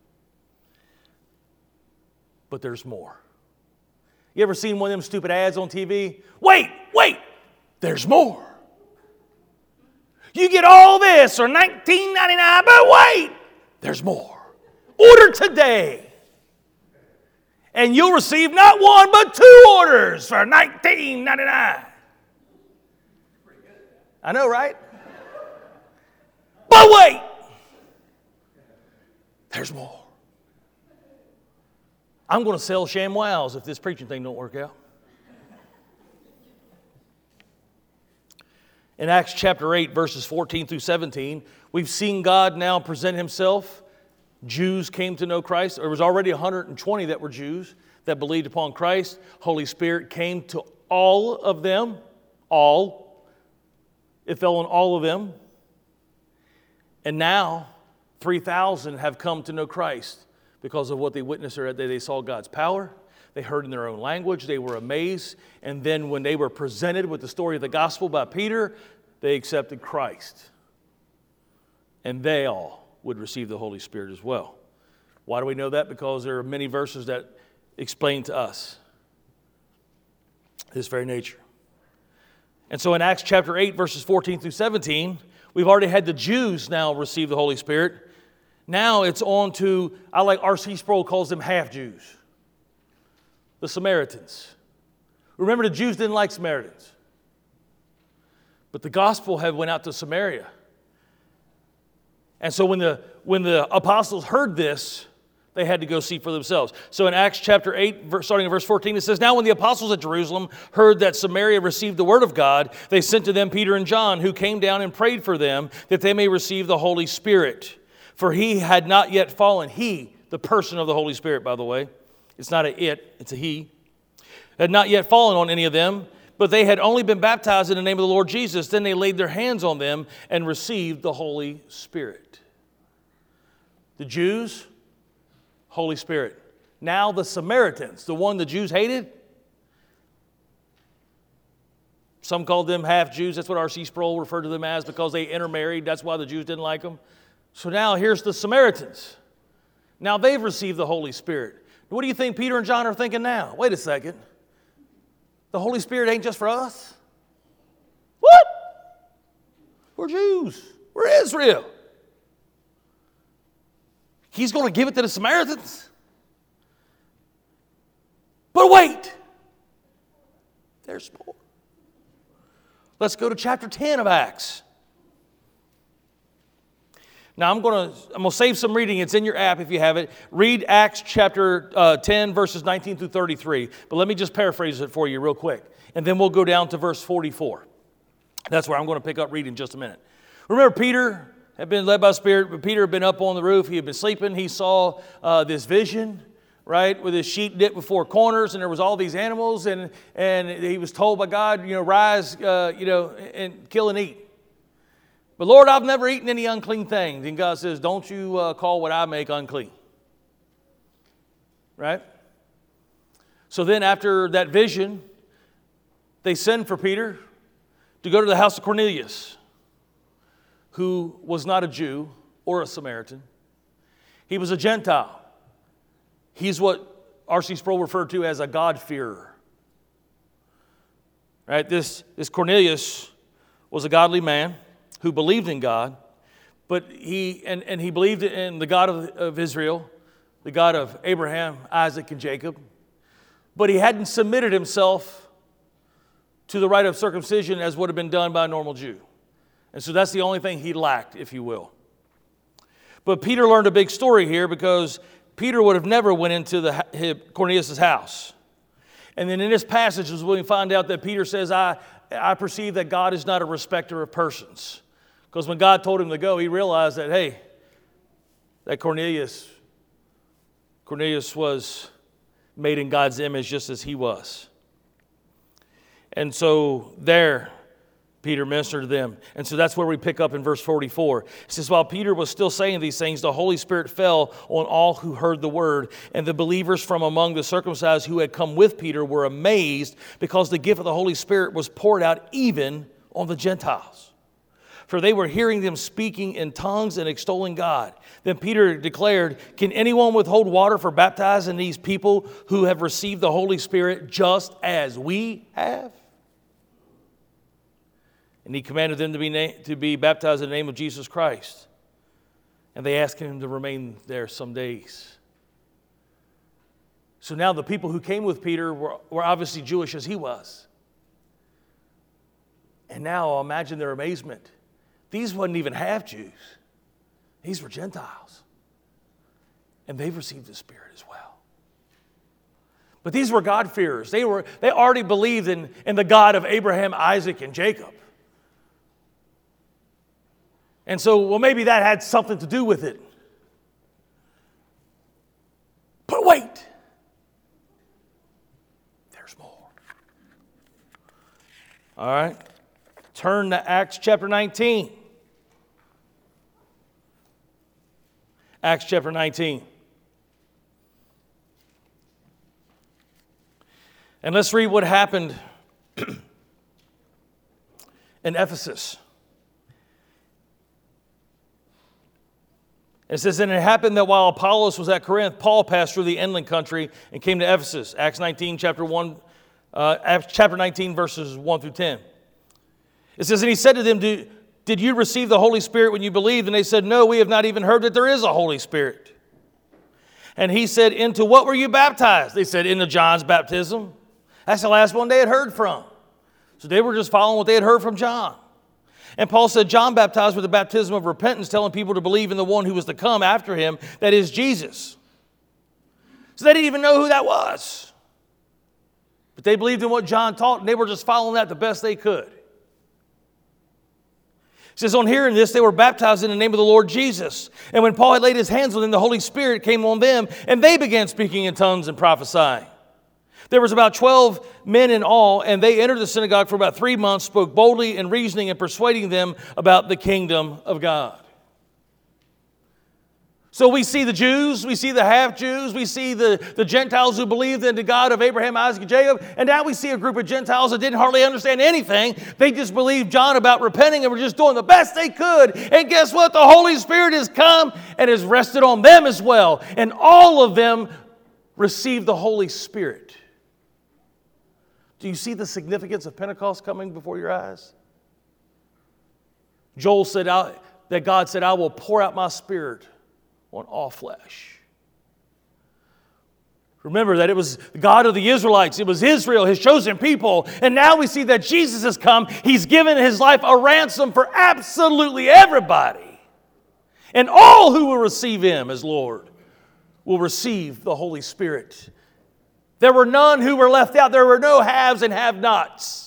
But there's more. You ever seen one of them stupid ads on TV? Wait, wait, there's more. You get all this for $19.99, but wait, there's more. Order today. And you'll receive not one, but two orders for $19.99. I know, right? But wait, there's more. I'm going to sell ShamWows if this preaching thing don't work out. In Acts chapter 8, verses 14 through 17, we've seen God now present himself. Jews came to know Christ. There was already 120 that were Jews that believed upon Christ. Holy Spirit came to all of them, all. It fell on all of them. And now 3,000 have come to know Christ because of what they witnessed day. They saw God's power. They heard in their own language. They were amazed. And then when they were presented with the story of the gospel by Peter, they accepted Christ. And they all would receive the Holy Spirit as well. Why do we know that? Because there are many verses that explain to us this very nature. And so in Acts chapter 8, verses 14 through 17, we've already had the Jews now receive the Holy Spirit. Now it's on to, I like R.C. Sproul calls them half Jews, the Samaritans. Remember, the Jews didn't like Samaritans. But the gospel had went out to Samaria. And so when the, when the apostles heard this, they had to go see for themselves. So in Acts chapter 8, starting in verse 14, it says, Now when the apostles at Jerusalem heard that Samaria received the word of God, they sent to them Peter and John, who came down and prayed for them that they may receive the Holy Spirit for he had not yet fallen. He, the person of the Holy Spirit, by the way, it's not a it, it's a he, had not yet fallen on any of them, but they had only been baptized in the name of the Lord Jesus. Then they laid their hands on them and received the Holy Spirit. The Jews, Holy Spirit. Now the Samaritans, the one the Jews hated, some called them half Jews. That's what R.C. Sproul referred to them as because they intermarried. That's why the Jews didn't like them. So now here's the Samaritans. Now they've received the Holy Spirit. What do you think Peter and John are thinking now? Wait a second. The Holy Spirit ain't just for us. What? We're Jews. We're Israel. He's going to give it to the Samaritans. But wait, there's more. Let's go to chapter 10 of Acts. Now I'm going to I'm going to save some reading. It's in your app if you have it. Read Acts chapter uh, 10 verses 19 through 33. But let me just paraphrase it for you real quick, and then we'll go down to verse 44. That's where I'm going to pick up reading in just a minute. Remember Peter had been led by Spirit, but Peter had been up on the roof. He had been sleeping. He saw uh, this vision right, with his sheet dipped before corners, and there was all these animals, and, and he was told by God, you know, rise, uh, you know, and kill and eat. But Lord, I've never eaten any unclean thing. Then God says, Don't you uh, call what I make unclean. Right? So then, after that vision, they send for Peter to go to the house of Cornelius, who was not a Jew or a Samaritan. He was a Gentile. He's what R.C. Sproul referred to as a God-fearer. Right? This, this Cornelius was a godly man who believed in God, but he, and, and he believed in the God of, of Israel, the God of Abraham, Isaac, and Jacob, but he hadn't submitted himself to the rite of circumcision as would have been done by a normal Jew. And so that's the only thing he lacked, if you will. But Peter learned a big story here because Peter would have never went into the Cornelius' house. And then in this passage is when we find out that Peter says, I, I perceive that God is not a respecter of persons. Because when God told him to go, he realized that, hey, that Cornelius, Cornelius was made in God's image just as he was. And so there, Peter ministered to them. And so that's where we pick up in verse 44. It says, While Peter was still saying these things, the Holy Spirit fell on all who heard the word. And the believers from among the circumcised who had come with Peter were amazed because the gift of the Holy Spirit was poured out even on the Gentiles. For they were hearing them speaking in tongues and extolling God. Then Peter declared, Can anyone withhold water for baptizing these people who have received the Holy Spirit just as we have? And he commanded them to be, na- to be baptized in the name of Jesus Christ. And they asked him to remain there some days. So now the people who came with Peter were, were obviously Jewish as he was. And now imagine their amazement. These wasn't even half Jews, these were Gentiles. And they've received the Spirit as well. But these were God-fearers. They, were, they already believed in, in the God of Abraham, Isaac, and Jacob. And so, well, maybe that had something to do with it. But wait, there's more. All right, turn to Acts chapter 19. Acts chapter 19. And let's read what happened in Ephesus. It says, And it happened that while Apollos was at Corinth, Paul passed through the inland country and came to Ephesus. Acts 19, chapter 1, uh, chapter 19, verses 1 through 10. It says, And he said to them, Did you receive the Holy Spirit when you believed? And they said, No, we have not even heard that there is a Holy Spirit. And he said, Into what were you baptized? They said, Into John's baptism. That's the last one they had heard from. So they were just following what they had heard from John. And Paul said, John baptized with the baptism of repentance, telling people to believe in the one who was to come after him, that is Jesus. So they didn't even know who that was. But they believed in what John taught, and they were just following that the best they could. Says, On hearing this, they were baptized in the name of the Lord Jesus. And when Paul had laid his hands on them, the Holy Spirit came on them, and they began speaking in tongues and prophesying. There was about 12 men in all, and they entered the synagogue for about three months, spoke boldly in reasoning and persuading them about the kingdom of God. So we see the Jews, we see the half Jews, we see the, the Gentiles who believed in the God of Abraham, Isaac, and Jacob, and now we see a group of Gentiles that didn't hardly understand anything. They just believed John about repenting and were just doing the best they could. And guess what? The Holy Spirit has come and has rested on them as well. And all of them received the Holy Spirit. Do you see the significance of Pentecost coming before your eyes? Joel said that God said, I will pour out my spirit on all flesh. Remember that it was God of the Israelites, it was Israel, his chosen people. And now we see that Jesus has come. He's given his life a ransom for absolutely everybody. And all who will receive him as Lord will receive the Holy Spirit there were none who were left out. There were no haves and have nots.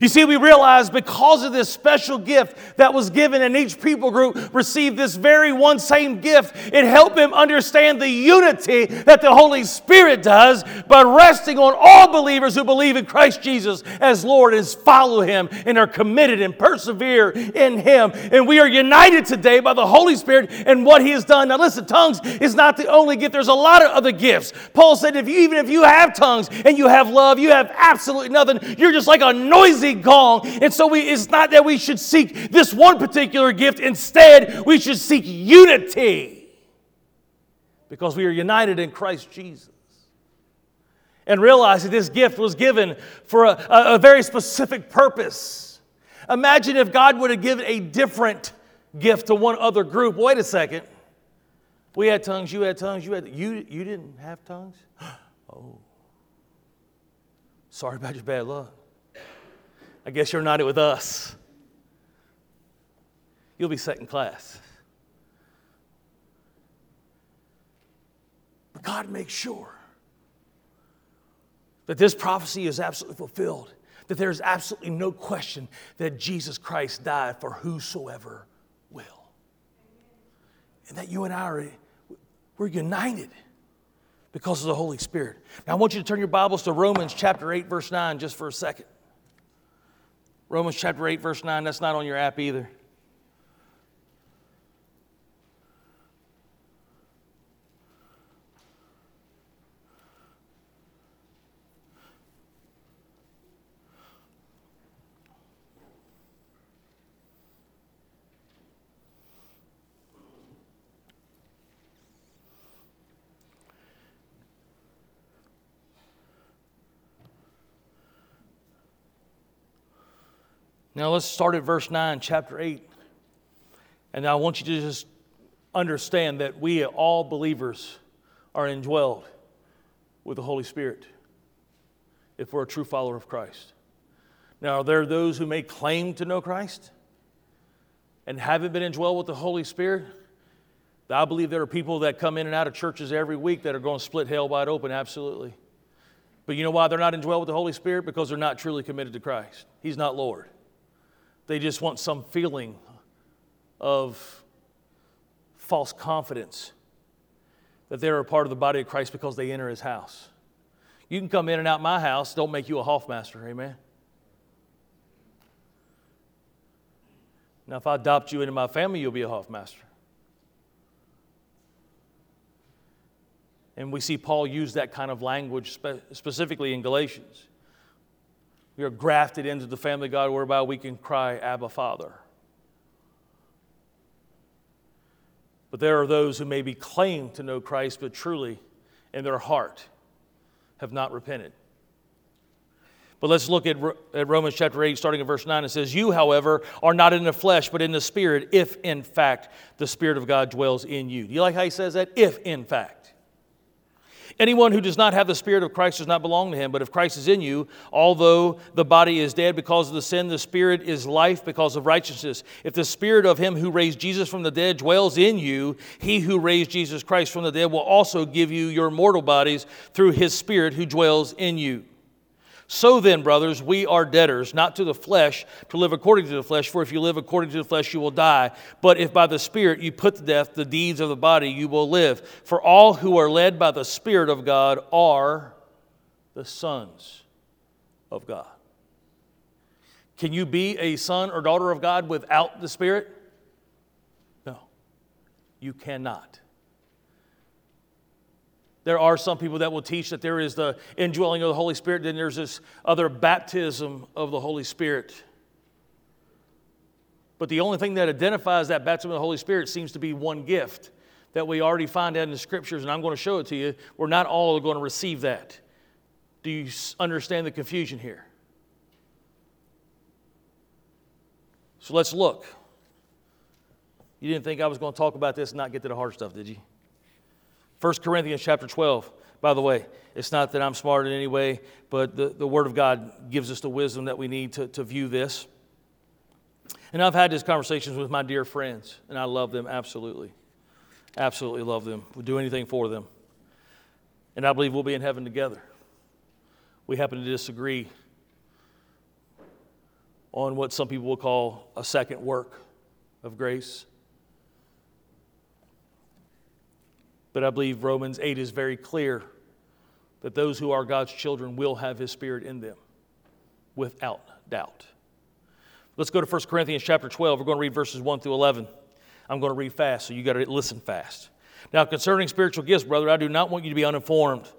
You see, we realize because of this special gift that was given, and each people group received this very one same gift, it helped them understand the unity that the Holy Spirit does by resting on all believers who believe in Christ Jesus as Lord and follow Him and are committed and persevere in Him. And we are united today by the Holy Spirit and what He has done. Now, listen, tongues is not the only gift, there's a lot of other gifts. Paul said, if you, even if you have tongues and you have love, you have absolutely nothing, you're just like a noisy gong. And so we, it's not that we should seek this one particular gift. Instead, we should seek unity because we are united in Christ Jesus. And realize that this gift was given for a, a, a very specific purpose. Imagine if God would have given a different gift to one other group. Wait a second. We had tongues, you had tongues, you had you you didn't have tongues? Oh. Sorry about your bad luck. I guess you're not it with us. You'll be second class. But God makes sure that this prophecy is absolutely fulfilled, that there's absolutely no question that Jesus Christ died for whosoever will. And that you and I are we're united because of the Holy Spirit. Now I want you to turn your Bibles to Romans chapter 8 verse 9 just for a second. Romans chapter 8, verse 9, that's not on your app either. Now let's start at verse 9, chapter 8. And I want you to just understand that we, all believers, are indwelled with the Holy Spirit if we're a true follower of Christ. Now, are there those who may claim to know Christ and haven't been indwelled with the Holy Spirit? I believe there are people that come in and out of churches every week that are going to split hell wide open, absolutely. But you know why they're not indwelled with the Holy Spirit? Because they're not truly committed to Christ. He's not Lord. They just want some feeling of false confidence that they're a part of the body of Christ because they enter his house. You can come in and out my house, don't make you a Hoffmaster, amen? Now, if I adopt you into my family, you'll be a Hoffmaster. And we see Paul use that kind of language spe- specifically in Galatians. We are grafted into the family of God whereby we can cry, Abba, Father. But there are those who maybe claim to know Christ, but truly in their heart have not repented. But let's look at, at Romans chapter 8, starting at verse 9. It says, You, however, are not in the flesh, but in the Spirit, if in fact the Spirit of God dwells in you. Do you like how he says that? If in fact. Anyone who does not have the Spirit of Christ does not belong to him. But if Christ is in you, although the body is dead because of the sin, the Spirit is life because of righteousness. If the Spirit of him who raised Jesus from the dead dwells in you, he who raised Jesus Christ from the dead will also give you your mortal bodies through his Spirit who dwells in you. So then, brothers, we are debtors, not to the flesh, to live according to the flesh, for if you live according to the flesh, you will die. But if by the Spirit you put to death the deeds of the body, you will live. For all who are led by the Spirit of God are the sons of God. Can you be a son or daughter of God without the Spirit? No, you cannot. There are some people that will teach that there is the indwelling of the Holy Spirit, then there's this other baptism of the Holy Spirit. But the only thing that identifies that baptism of the Holy Spirit seems to be one gift that we already find out in the scriptures, and I'm going to show it to you. We're not all going to receive that. Do you understand the confusion here? So let's look. You didn't think I was going to talk about this and not get to the hard stuff, did you? 1 Corinthians chapter 12, by the way, it's not that I'm smart in any way, but the, the Word of God gives us the wisdom that we need to, to view this. And I've had these conversations with my dear friends, and I love them absolutely. Absolutely love them. Would do anything for them. And I believe we'll be in heaven together. We happen to disagree on what some people will call a second work of grace. But I believe Romans 8 is very clear that those who are God's children will have his spirit in them without doubt. Let's go to 1 Corinthians chapter 12. We're going to read verses 1 through 11. I'm going to read fast, so you got to listen fast. Now, concerning spiritual gifts, brother, I do not want you to be uninformed.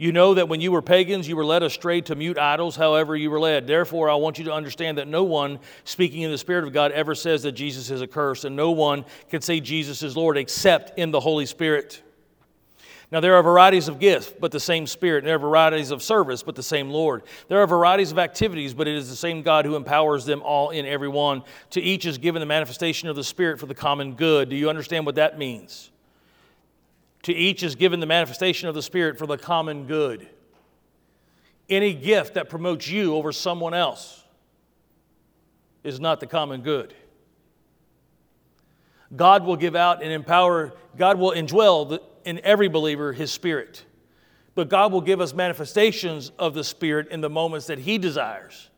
You know that when you were pagans, you were led astray to mute idols, however, you were led. Therefore, I want you to understand that no one speaking in the Spirit of God ever says that Jesus is accursed, and no one can say Jesus is Lord except in the Holy Spirit. Now, there are varieties of gifts, but the same Spirit. There are varieties of service, but the same Lord. There are varieties of activities, but it is the same God who empowers them all in every one. To each is given the manifestation of the Spirit for the common good. Do you understand what that means? To each is given the manifestation of the Spirit for the common good. Any gift that promotes you over someone else is not the common good. God will give out and empower, God will indwell in every believer his spirit. But God will give us manifestations of the spirit in the moments that he desires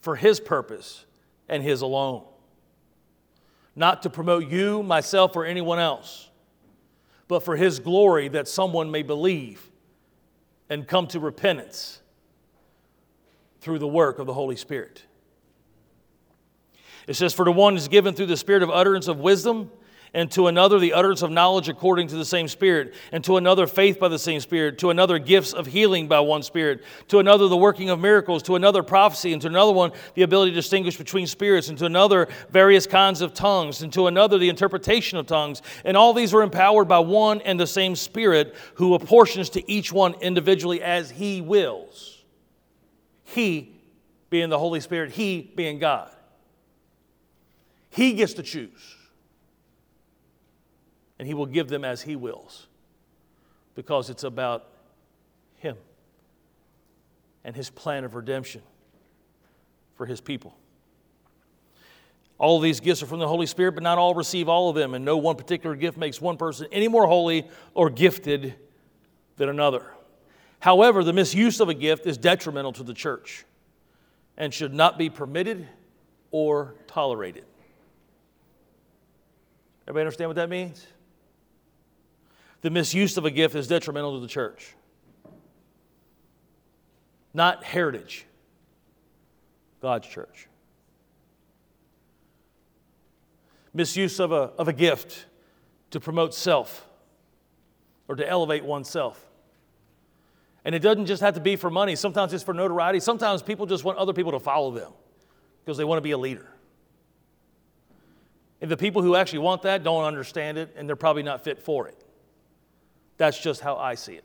for his purpose and his alone. Not to promote you, myself, or anyone else, but for his glory that someone may believe and come to repentance through the work of the Holy Spirit. It says, For the one is given through the spirit of utterance of wisdom and to another the utterance of knowledge according to the same Spirit, and to another faith by the same Spirit, to another gifts of healing by one Spirit, to another the working of miracles, to another prophecy, and to another one the ability to distinguish between spirits, and to another various kinds of tongues, and to another the interpretation of tongues. And all these were empowered by one and the same Spirit, who apportions to each one individually as he wills. He being the Holy Spirit, He being God. He gets to choose and He will give them as He wills because it's about Him and His plan of redemption for His people. All these gifts are from the Holy Spirit, but not all receive all of them, and no one particular gift makes one person any more holy or gifted than another. However, the misuse of a gift is detrimental to the church and should not be permitted or tolerated. Everybody understand what that means? The misuse of a gift is detrimental to the church, not heritage, God's church. Misuse of a, of a gift to promote self or to elevate oneself. And it doesn't just have to be for money, sometimes it's for notoriety. Sometimes people just want other people to follow them because they want to be a leader. And the people who actually want that don't understand it and they're probably not fit for it. That's just how I see it.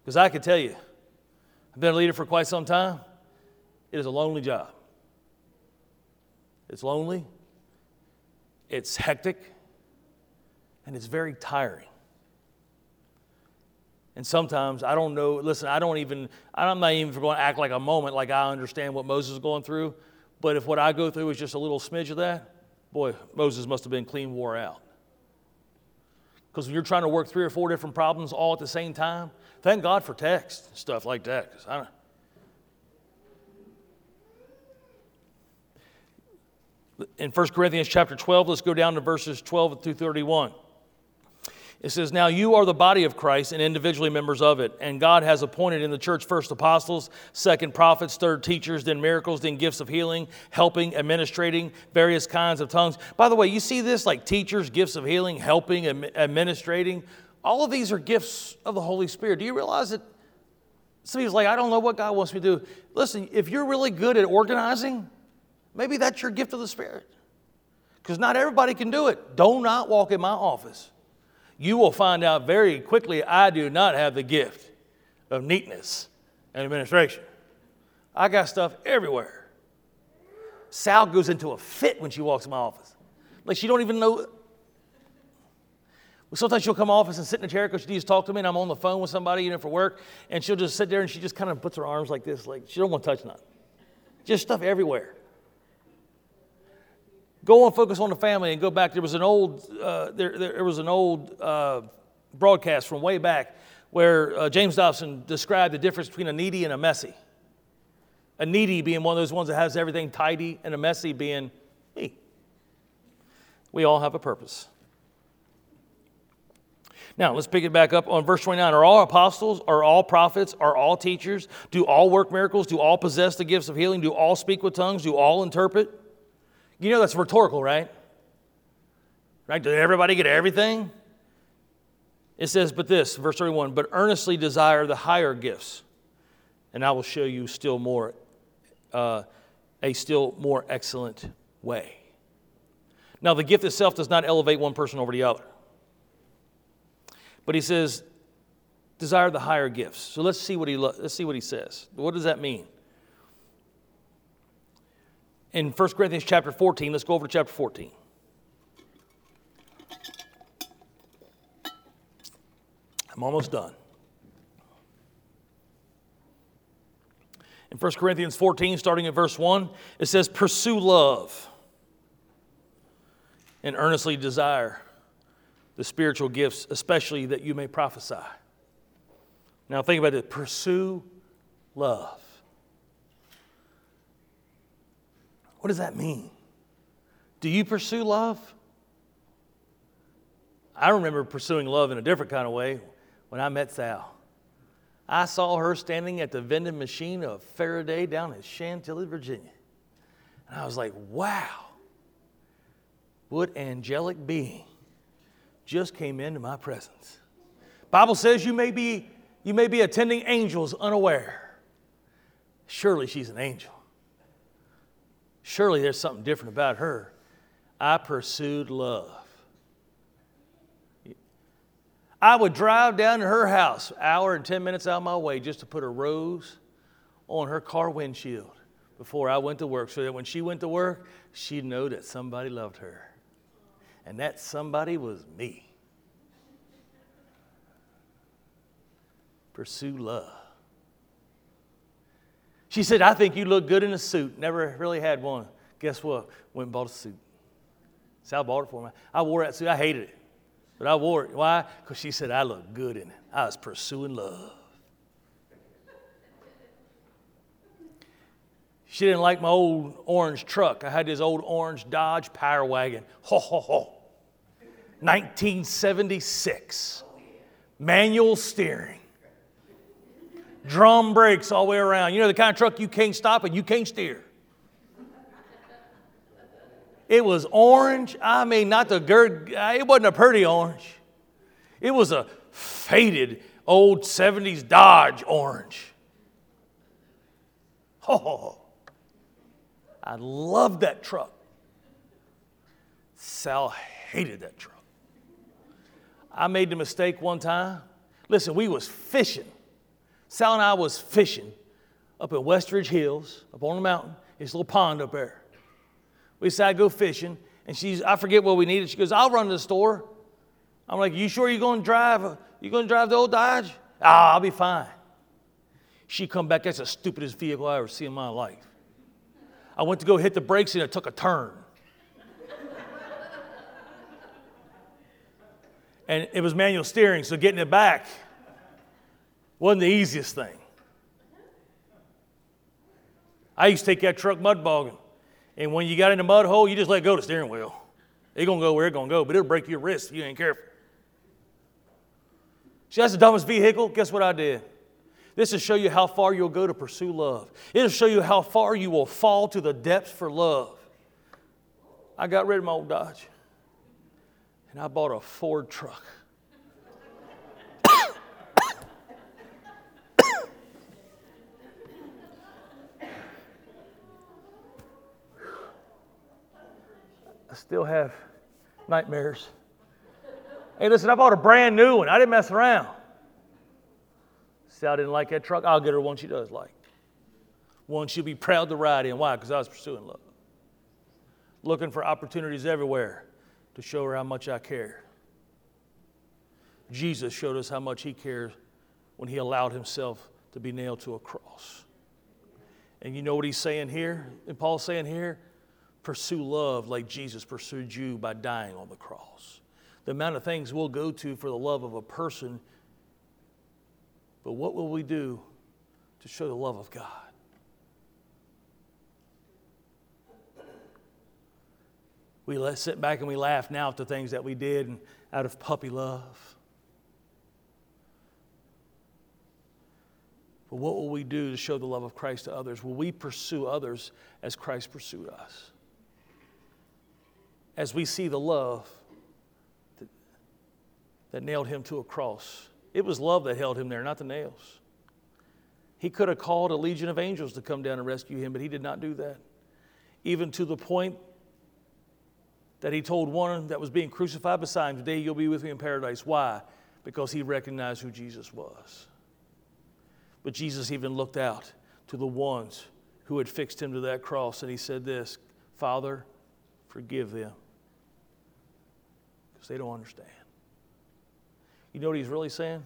Because I can tell you, I've been a leader for quite some time. It is a lonely job. It's lonely, it's hectic, and it's very tiring. And sometimes I don't know, listen, I don't even, I'm not even going to act like a moment like I understand what Moses is going through. But if what I go through is just a little smidge of that, boy, Moses must have been clean wore out. Because when you're trying to work three or four different problems all at the same time, thank God for text and stuff like that. in 1 Corinthians chapter 12, let's go down to verses 12 through 31. It says, Now you are the body of Christ and individually members of it. And God has appointed in the church first apostles, second prophets, third teachers, then miracles, then gifts of healing, helping, administrating, various kinds of tongues. By the way, you see this like teachers, gifts of healing, helping, administrating. All of these are gifts of the Holy Spirit. Do you realize that somebody's like, I don't know what God wants me to do? Listen, if you're really good at organizing, maybe that's your gift of the Spirit. Because not everybody can do it. Do not walk in my office you will find out very quickly I do not have the gift of neatness and administration. I got stuff everywhere. Sal goes into a fit when she walks in my office. Like she don't even know. Well, sometimes she'll come office and sit in a chair because she needs to talk to me, and I'm on the phone with somebody, you know, for work, and she'll just sit there and she just kind of puts her arms like this, like she don't want to touch nothing. Just stuff everywhere. Go and focus on the family and go back. There was an old, uh, there, there was an old uh, broadcast from way back where uh, James Dobson described the difference between a needy and a messy. A needy being one of those ones that has everything tidy, and a messy being me. We all have a purpose. Now, let's pick it back up on verse 29. Are all apostles? Are all prophets? Are all teachers? Do all work miracles? Do all possess the gifts of healing? Do all speak with tongues? Do all interpret? You know that's rhetorical, right? Right? Did everybody get everything? It says, but this, verse 31, but earnestly desire the higher gifts, and I will show you still more, uh, a still more excellent way. Now, the gift itself does not elevate one person over the other. But he says, desire the higher gifts. So let's see what he, let's see what he says. What does that mean? In 1 Corinthians chapter 14, let's go over to chapter 14. I'm almost done. In 1 Corinthians 14, starting at verse 1, it says, Pursue love and earnestly desire the spiritual gifts, especially that you may prophesy. Now, think about it pursue love. What does that mean? Do you pursue love? I remember pursuing love in a different kind of way when I met Sal. I saw her standing at the vending machine of Faraday down in Chantilly, Virginia. And I was like, wow, what angelic being just came into my presence. Bible says you may be, you may be attending angels unaware. Surely she's an angel. Surely there's something different about her. I pursued love. I would drive down to her house, hour and 10 minutes out of my way, just to put a rose on her car windshield before I went to work, so that when she went to work, she'd know that somebody loved her and that somebody was me. Pursue love. She said, I think you look good in a suit. Never really had one. Guess what? Went and bought a suit. Sal bought it for me. I wore that suit. I hated it. But I wore it. Why? Because she said I looked good in it. I was pursuing love. She didn't like my old orange truck. I had this old orange Dodge Power Wagon. Ho, ho, ho. 1976. Manual steering. Drum brakes all the way around. You know the kind of truck you can't stop and you can't steer. It was orange. I mean, not the gird, uh, it wasn't a pretty orange. It was a faded old 70s Dodge orange. Oh, I loved that truck. Sal hated that truck. I made the mistake one time. Listen, we was fishing. Sal and I was fishing up at Westridge Hills, up on the mountain. It's a little pond up there. We decided to go fishing, and she's, I forget what we needed. She goes, I'll run to the store. I'm like, you sure you're going to drive? You going to drive the old Dodge? Ah, I'll be fine. She come back, that's the stupidest vehicle I ever seen in my life. I went to go hit the brakes and it took a turn. and it was manual steering, so getting it back wasn't the easiest thing. I used to take that truck mud bogging, and when you got in the mud hole, you just let go of the steering wheel. It's gonna go where it's gonna go, but it'll break your wrist if you ain't careful. See, that's the dumbest vehicle. Guess what I did? This will show you how far you'll go to pursue love. It'll show you how far you will fall to the depths for love. I got rid of my old Dodge and I bought a Ford truck. I still have nightmares. Hey, listen, I bought a brand new one. I didn't mess around. Sal didn't like that truck. I'll get her one she does like. One she'll be proud to ride in. Why? Because I was pursuing love. Looking for opportunities everywhere to show her how much I care. Jesus showed us how much he cared when he allowed himself to be nailed to a cross. And you know what he's saying here? And Paul's saying here? pursue love like Jesus pursued you by dying on the cross. The amount of things we'll go to for the love of a person, but what will we do to show the love of God? We let sit back and we laugh now at the things that we did and out of puppy love. But what will we do to show the love of Christ to others? Will we pursue others as Christ pursued us? As we see the love that, that nailed him to a cross, it was love that held him there, not the nails. He could have called a legion of angels to come down and rescue him, but he did not do that. Even to the point that he told one that was being crucified beside him, Today you'll be with me in paradise. Why? Because he recognized who Jesus was. But Jesus even looked out to the ones who had fixed him to that cross and he said, This, Father, forgive them because they don't understand. You know what he's really saying?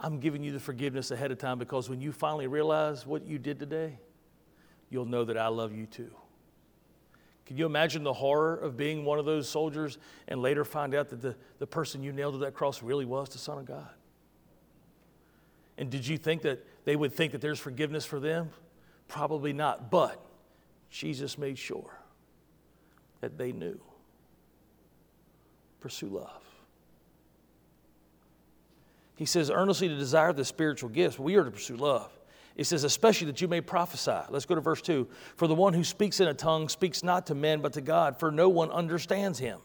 I'm giving you the forgiveness ahead of time because when you finally realize what you did today, you'll know that I love you too. Can you imagine the horror of being one of those soldiers and later find out that the, the person you nailed to that cross really was the Son of God? And did you think that they would think that there's forgiveness for them? Probably not. But Jesus made sure that they knew. Pursue love. He says, earnestly to desire the spiritual gifts. We are to pursue love. It says, especially that you may prophesy. Let's go to verse 2. For the one who speaks in a tongue speaks not to men, but to God, for no one understands him.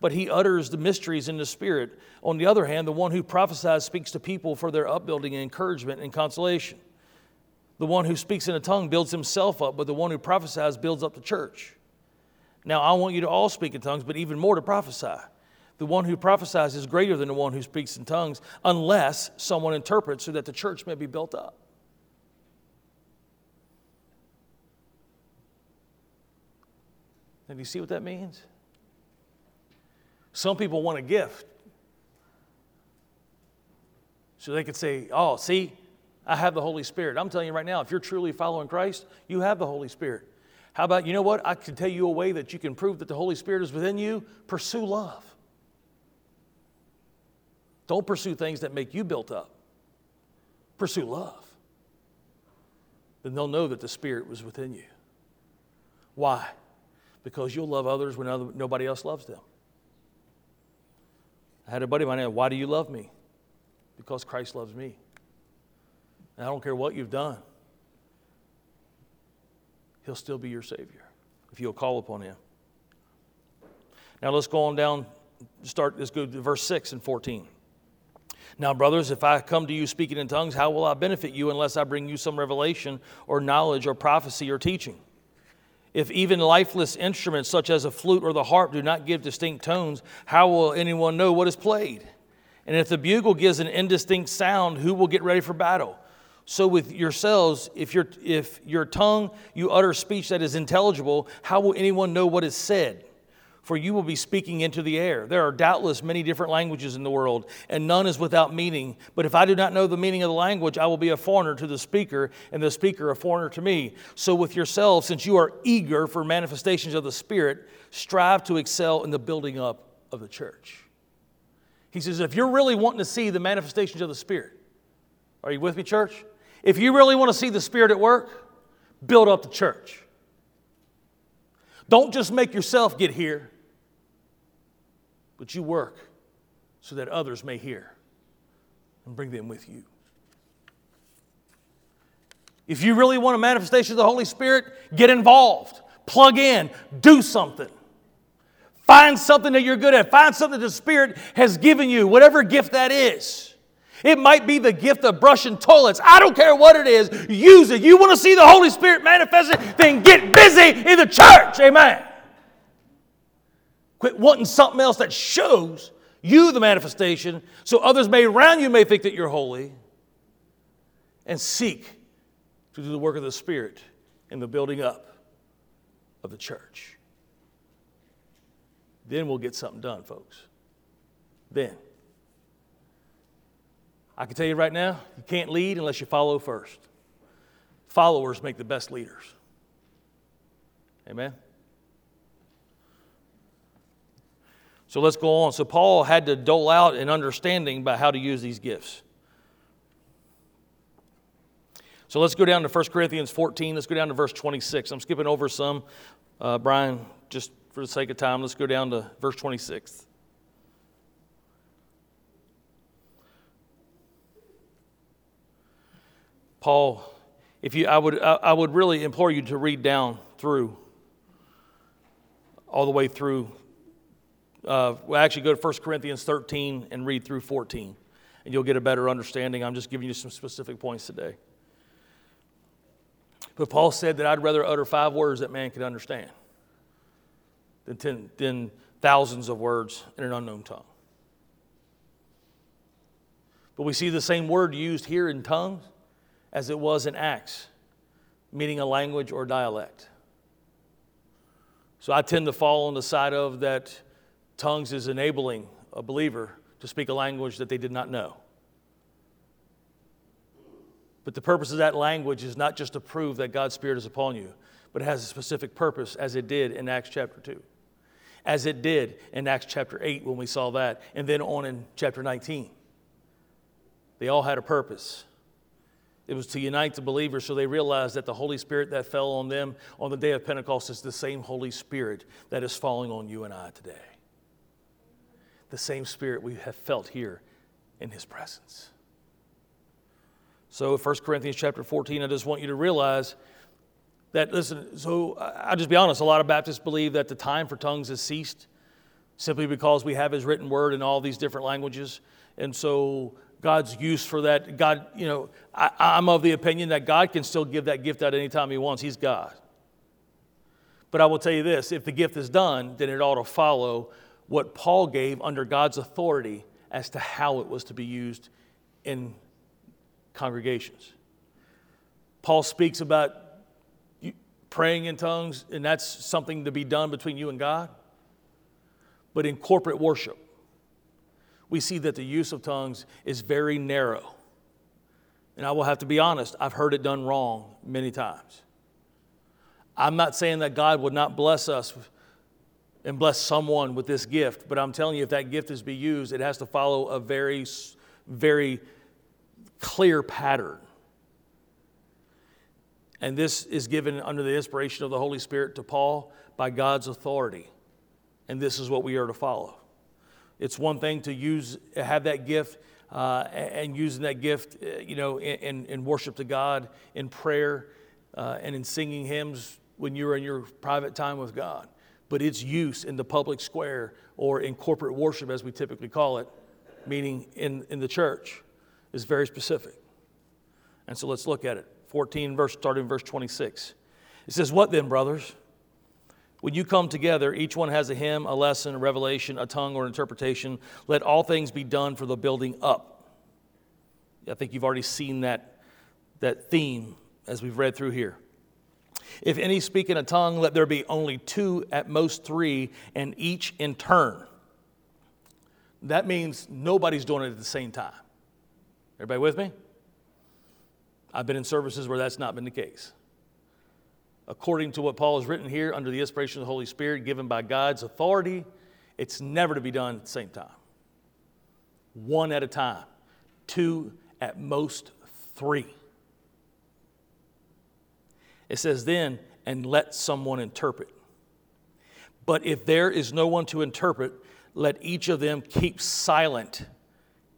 But he utters the mysteries in the Spirit. On the other hand, the one who prophesies speaks to people for their upbuilding and encouragement and consolation. The one who speaks in a tongue builds himself up, but the one who prophesies builds up the church. Now, I want you to all speak in tongues, but even more to prophesy. The one who prophesies is greater than the one who speaks in tongues, unless someone interprets so that the church may be built up. Do you see what that means? Some people want a gift. So they could say, Oh, see, I have the Holy Spirit. I'm telling you right now, if you're truly following Christ, you have the Holy Spirit. How about, you know what? I can tell you a way that you can prove that the Holy Spirit is within you. Pursue love. Don't pursue things that make you built up. Pursue love. Then they'll know that the Spirit was within you. Why? because you'll love others when other, nobody else loves them. I had a buddy of mine, why do you love me? Because Christ loves me. And I don't care what you've done, He'll still be your Savior if you'll call upon Him. Now let's go on down, start, let's go to verse 6 and 14. Now, brothers, if I come to you speaking in tongues, how will I benefit you unless I bring you some revelation or knowledge or prophecy or teaching? If even lifeless instruments such as a flute or the harp do not give distinct tones, how will anyone know what is played? And if the bugle gives an indistinct sound, who will get ready for battle? So with yourselves, if your, if your tongue you utter speech that is intelligible, how will anyone know what is said? for you will be speaking into the air. There are doubtless many different languages in the world, and none is without meaning. But if I do not know the meaning of the language, I will be a foreigner to the speaker, and the speaker a foreigner to me. So with yourselves, since you are eager for manifestations of the Spirit, strive to excel in the building up of the church. He says, if you're really wanting to see the manifestations of the Spirit, are you with me, church? If you really want to see the Spirit at work, build up the church. Don't just make yourself get here but you work so that others may hear and bring them with you. If you really want a manifestation of the Holy Spirit, get involved, plug in, do something. Find something that you're good at. Find something the Spirit has given you, whatever gift that is. It might be the gift of brushing toilets. I don't care what it is. Use it. You want to see the Holy Spirit manifested? Then get busy in the church. Amen. Quit wanting something else that shows you the manifestation so others may around you may think that you're holy and seek to do the work of the Spirit in the building up of the church. Then we'll get something done, folks. Then. I can tell you right now, you can't lead unless you follow first. Followers make the best leaders. Amen? So let's go on. So Paul had to dole out an understanding about how to use these gifts. So let's go down to 1 Corinthians 14. Let's go down to verse 26. I'm skipping over some. Uh, Brian, just for the sake of time, let's go down to verse 26. Paul, if you, I would, I would really implore you to read down through, all the way through. Uh, we'll actually go to 1 Corinthians 13 and read through 14, and you'll get a better understanding. I'm just giving you some specific points today. But Paul said that I'd rather utter five words that man could understand than, ten, than thousands of words in an unknown tongue. But we see the same word used here in tongues as it was in Acts, meaning a language or dialect. So I tend to fall on the side of that tongues is enabling a believer to speak a language that they did not know. But the purpose of that language is not just to prove that God's Spirit is upon you, but it has a specific purpose, as it did in Acts chapter 2, as it did in Acts chapter 8 when we saw that, and then on in chapter 19. They all had a purpose. It was to unite the believers so they realized that the Holy Spirit that fell on them on the day of Pentecost is the same Holy Spirit that is falling on you and I today. The same Spirit we have felt here in His presence. So, 1 Corinthians chapter 14, I just want you to realize that, listen, so I'll just be honest, a lot of Baptists believe that the time for tongues has ceased simply because we have His written word in all these different languages. And so, God's use for that, God, you know, I, I'm of the opinion that God can still give that gift out anytime He wants. He's God. But I will tell you this if the gift is done, then it ought to follow what Paul gave under God's authority as to how it was to be used in congregations. Paul speaks about praying in tongues, and that's something to be done between you and God. But in corporate worship, we see that the use of tongues is very narrow. And I will have to be honest, I've heard it done wrong many times. I'm not saying that God would not bless us and bless someone with this gift, but I'm telling you, if that gift is to be used, it has to follow a very, very clear pattern. And this is given under the inspiration of the Holy Spirit to Paul by God's authority. And this is what we are to follow. It's one thing to use, have that gift, uh, and using that gift, uh, you know, in, in, worship to God, in prayer, uh, and in singing hymns when you're in your private time with God. But its use in the public square or in corporate worship, as we typically call it, meaning in, in the church, is very specific. And so let's look at it. 14, verse, starting verse 26. It says, What then, brothers? When you come together, each one has a hymn, a lesson, a revelation, a tongue, or an interpretation. Let all things be done for the building up. I think you've already seen that, that theme as we've read through here. If any speak in a tongue, let there be only two, at most three, and each in turn. That means nobody's doing it at the same time. Everybody with me? I've been in services where that's not been the case. According to what Paul has written here, under the inspiration of the Holy Spirit given by God's authority, it's never to be done at the same time. One at a time, two, at most three. It says, then, and let someone interpret. But if there is no one to interpret, let each of them keep silent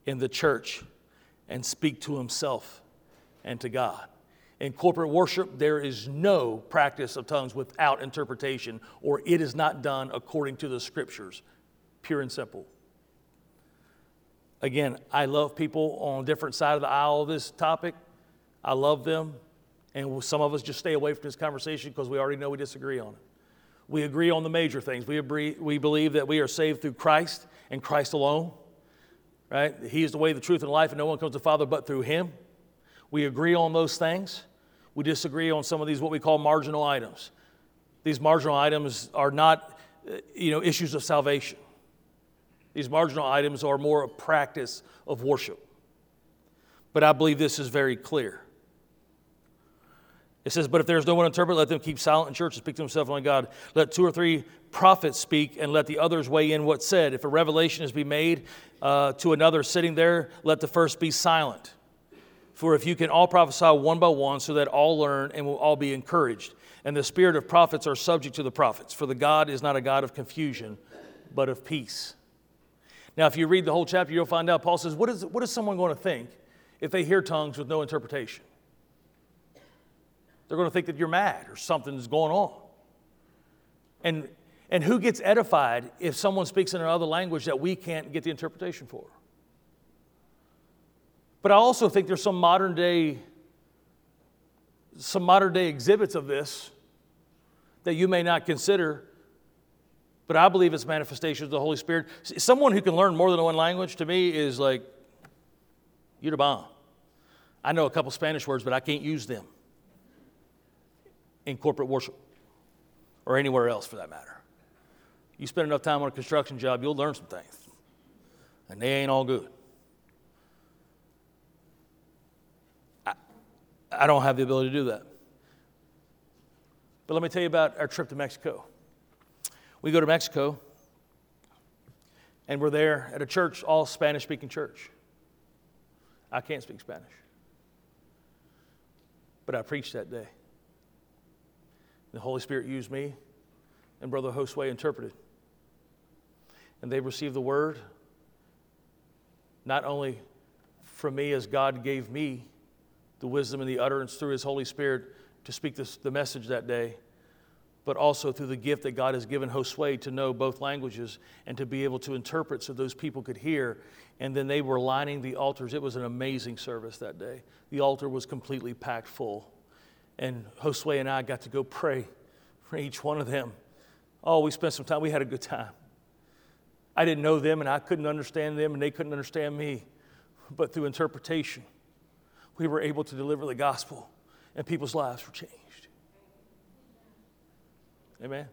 in the church and speak to himself and to God. In corporate worship, there is no practice of tongues without interpretation, or it is not done according to the scriptures, pure and simple. Again, I love people on different side of the aisle of this topic. I love them, and some of us just stay away from this conversation because we already know we disagree on it. We agree on the major things. We, agree, we believe that we are saved through Christ and Christ alone right? He is the way, the truth, and life, and no one comes to the Father but through Him. We agree on those things. We disagree on some of these, what we call marginal items. These marginal items are not, uh, you know, issues of salvation. These marginal items are more a practice of worship. But I believe this is very clear. It says, But if there is no one to interpret, let them keep silent in church and speak to themselves on God. Let two or three prophets speak and let the others weigh in what's said. If a revelation is be made uh, to another sitting there, let the first be silent. For if you can all prophesy one by one, so that all learn and will all be encouraged. And the spirit of prophets are subject to the prophets, for the God is not a God of confusion, but of peace. Now, if you read the whole chapter, you'll find out Paul says, What is, what is someone going to think if they hear tongues with no interpretation? They're going to think that you're mad or something's going on. And, and who gets edified if someone speaks in another language that we can't get the interpretation for? But I also think there's some modern day some modern day exhibits of this that you may not consider, but I believe it's manifestations of the Holy Spirit. Someone who can learn more than one language to me is like, you're the bomb. I know a couple Spanish words, but I can't use them in corporate worship or anywhere else for that matter. You spend enough time on a construction job, you'll learn some things, and they ain't all good. I don't have the ability to do that. But let me tell you about our trip to Mexico. We go to Mexico, and we're there at a church, all Spanish speaking church. I can't speak Spanish, but I preached that day. The Holy Spirit used me, and Brother Josue interpreted. And they received the word not only from me as God gave me the wisdom and the utterance through His Holy Spirit to speak this, the message that day, but also through the gift that God has given Josue to know both languages and to be able to interpret so those people could hear. And then they were lining the altars. It was an amazing service that day. The altar was completely packed full. And Josue and I got to go pray for each one of them. Oh, we spent some time, we had a good time. I didn't know them and I couldn't understand them and they couldn't understand me. But through interpretation, we were able to deliver the gospel and people's lives were changed. Amen.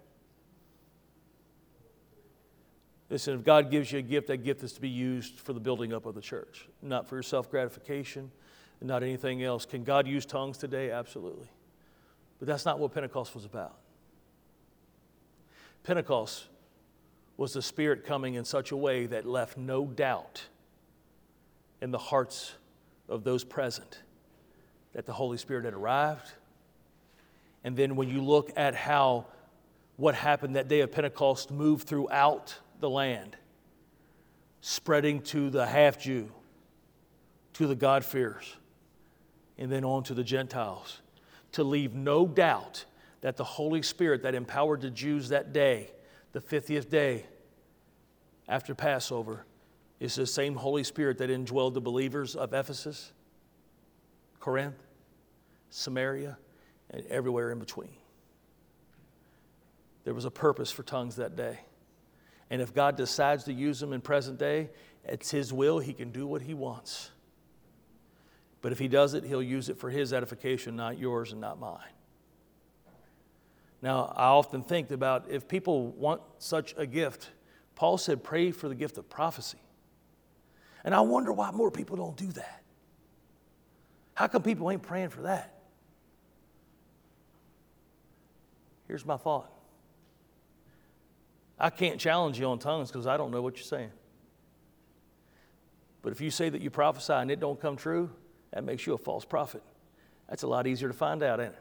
Listen, if God gives you a gift, that gift is to be used for the building up of the church, not for your self gratification, not anything else. Can God use tongues today? Absolutely. But that's not what Pentecost was about. Pentecost was the Spirit coming in such a way that left no doubt in the hearts of those present that the Holy Spirit had arrived. And then when you look at how what happened that day of Pentecost moved throughout the land, spreading to the half Jew, to the God-fearers, and then on to the Gentiles, to leave no doubt that the Holy Spirit that empowered the Jews that day, the 50th day after Passover, is the same Holy Spirit that indwelled the believers of Ephesus, Corinth, Samaria, and everywhere in between. There was a purpose for tongues that day. And if God decides to use them in present day, it's His will. He can do what He wants. But if He does it, He'll use it for His edification, not yours and not mine. Now, I often think about if people want such a gift, Paul said, pray for the gift of prophecy. And I wonder why more people don't do that. How come people ain't praying for that? Here's my thought I can't challenge you on tongues because I don't know what you're saying. But if you say that you prophesy and it don't come true, that makes you a false prophet. That's a lot easier to find out, ain't it?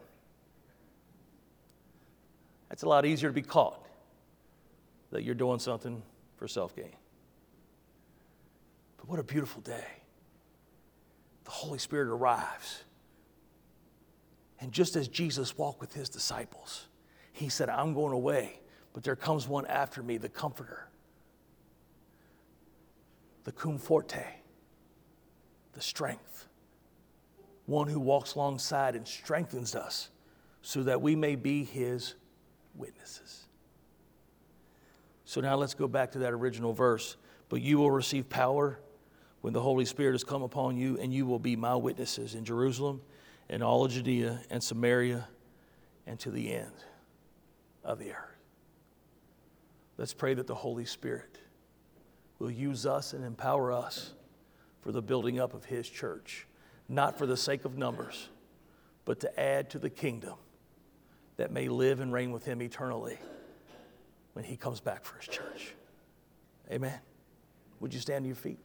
That's a lot easier to be caught that you're doing something for self gain. But what a beautiful day. The Holy Spirit arrives. And just as Jesus walked with his disciples, he said, I'm going away but there comes one after me, the Comforter, the cum forte, the strength, one who walks alongside and strengthens us so that we may be his witnesses. So now let's go back to that original verse. But you will receive power when the Holy Spirit has come upon you, and you will be my witnesses in Jerusalem and all of Judea and Samaria and to the end of the earth. Let's pray that the Holy Spirit will use us and empower us for the building up of His church, not for the sake of numbers, but to add to the kingdom that may live and reign with Him eternally when He comes back for His church. Amen. Would you stand to your feet?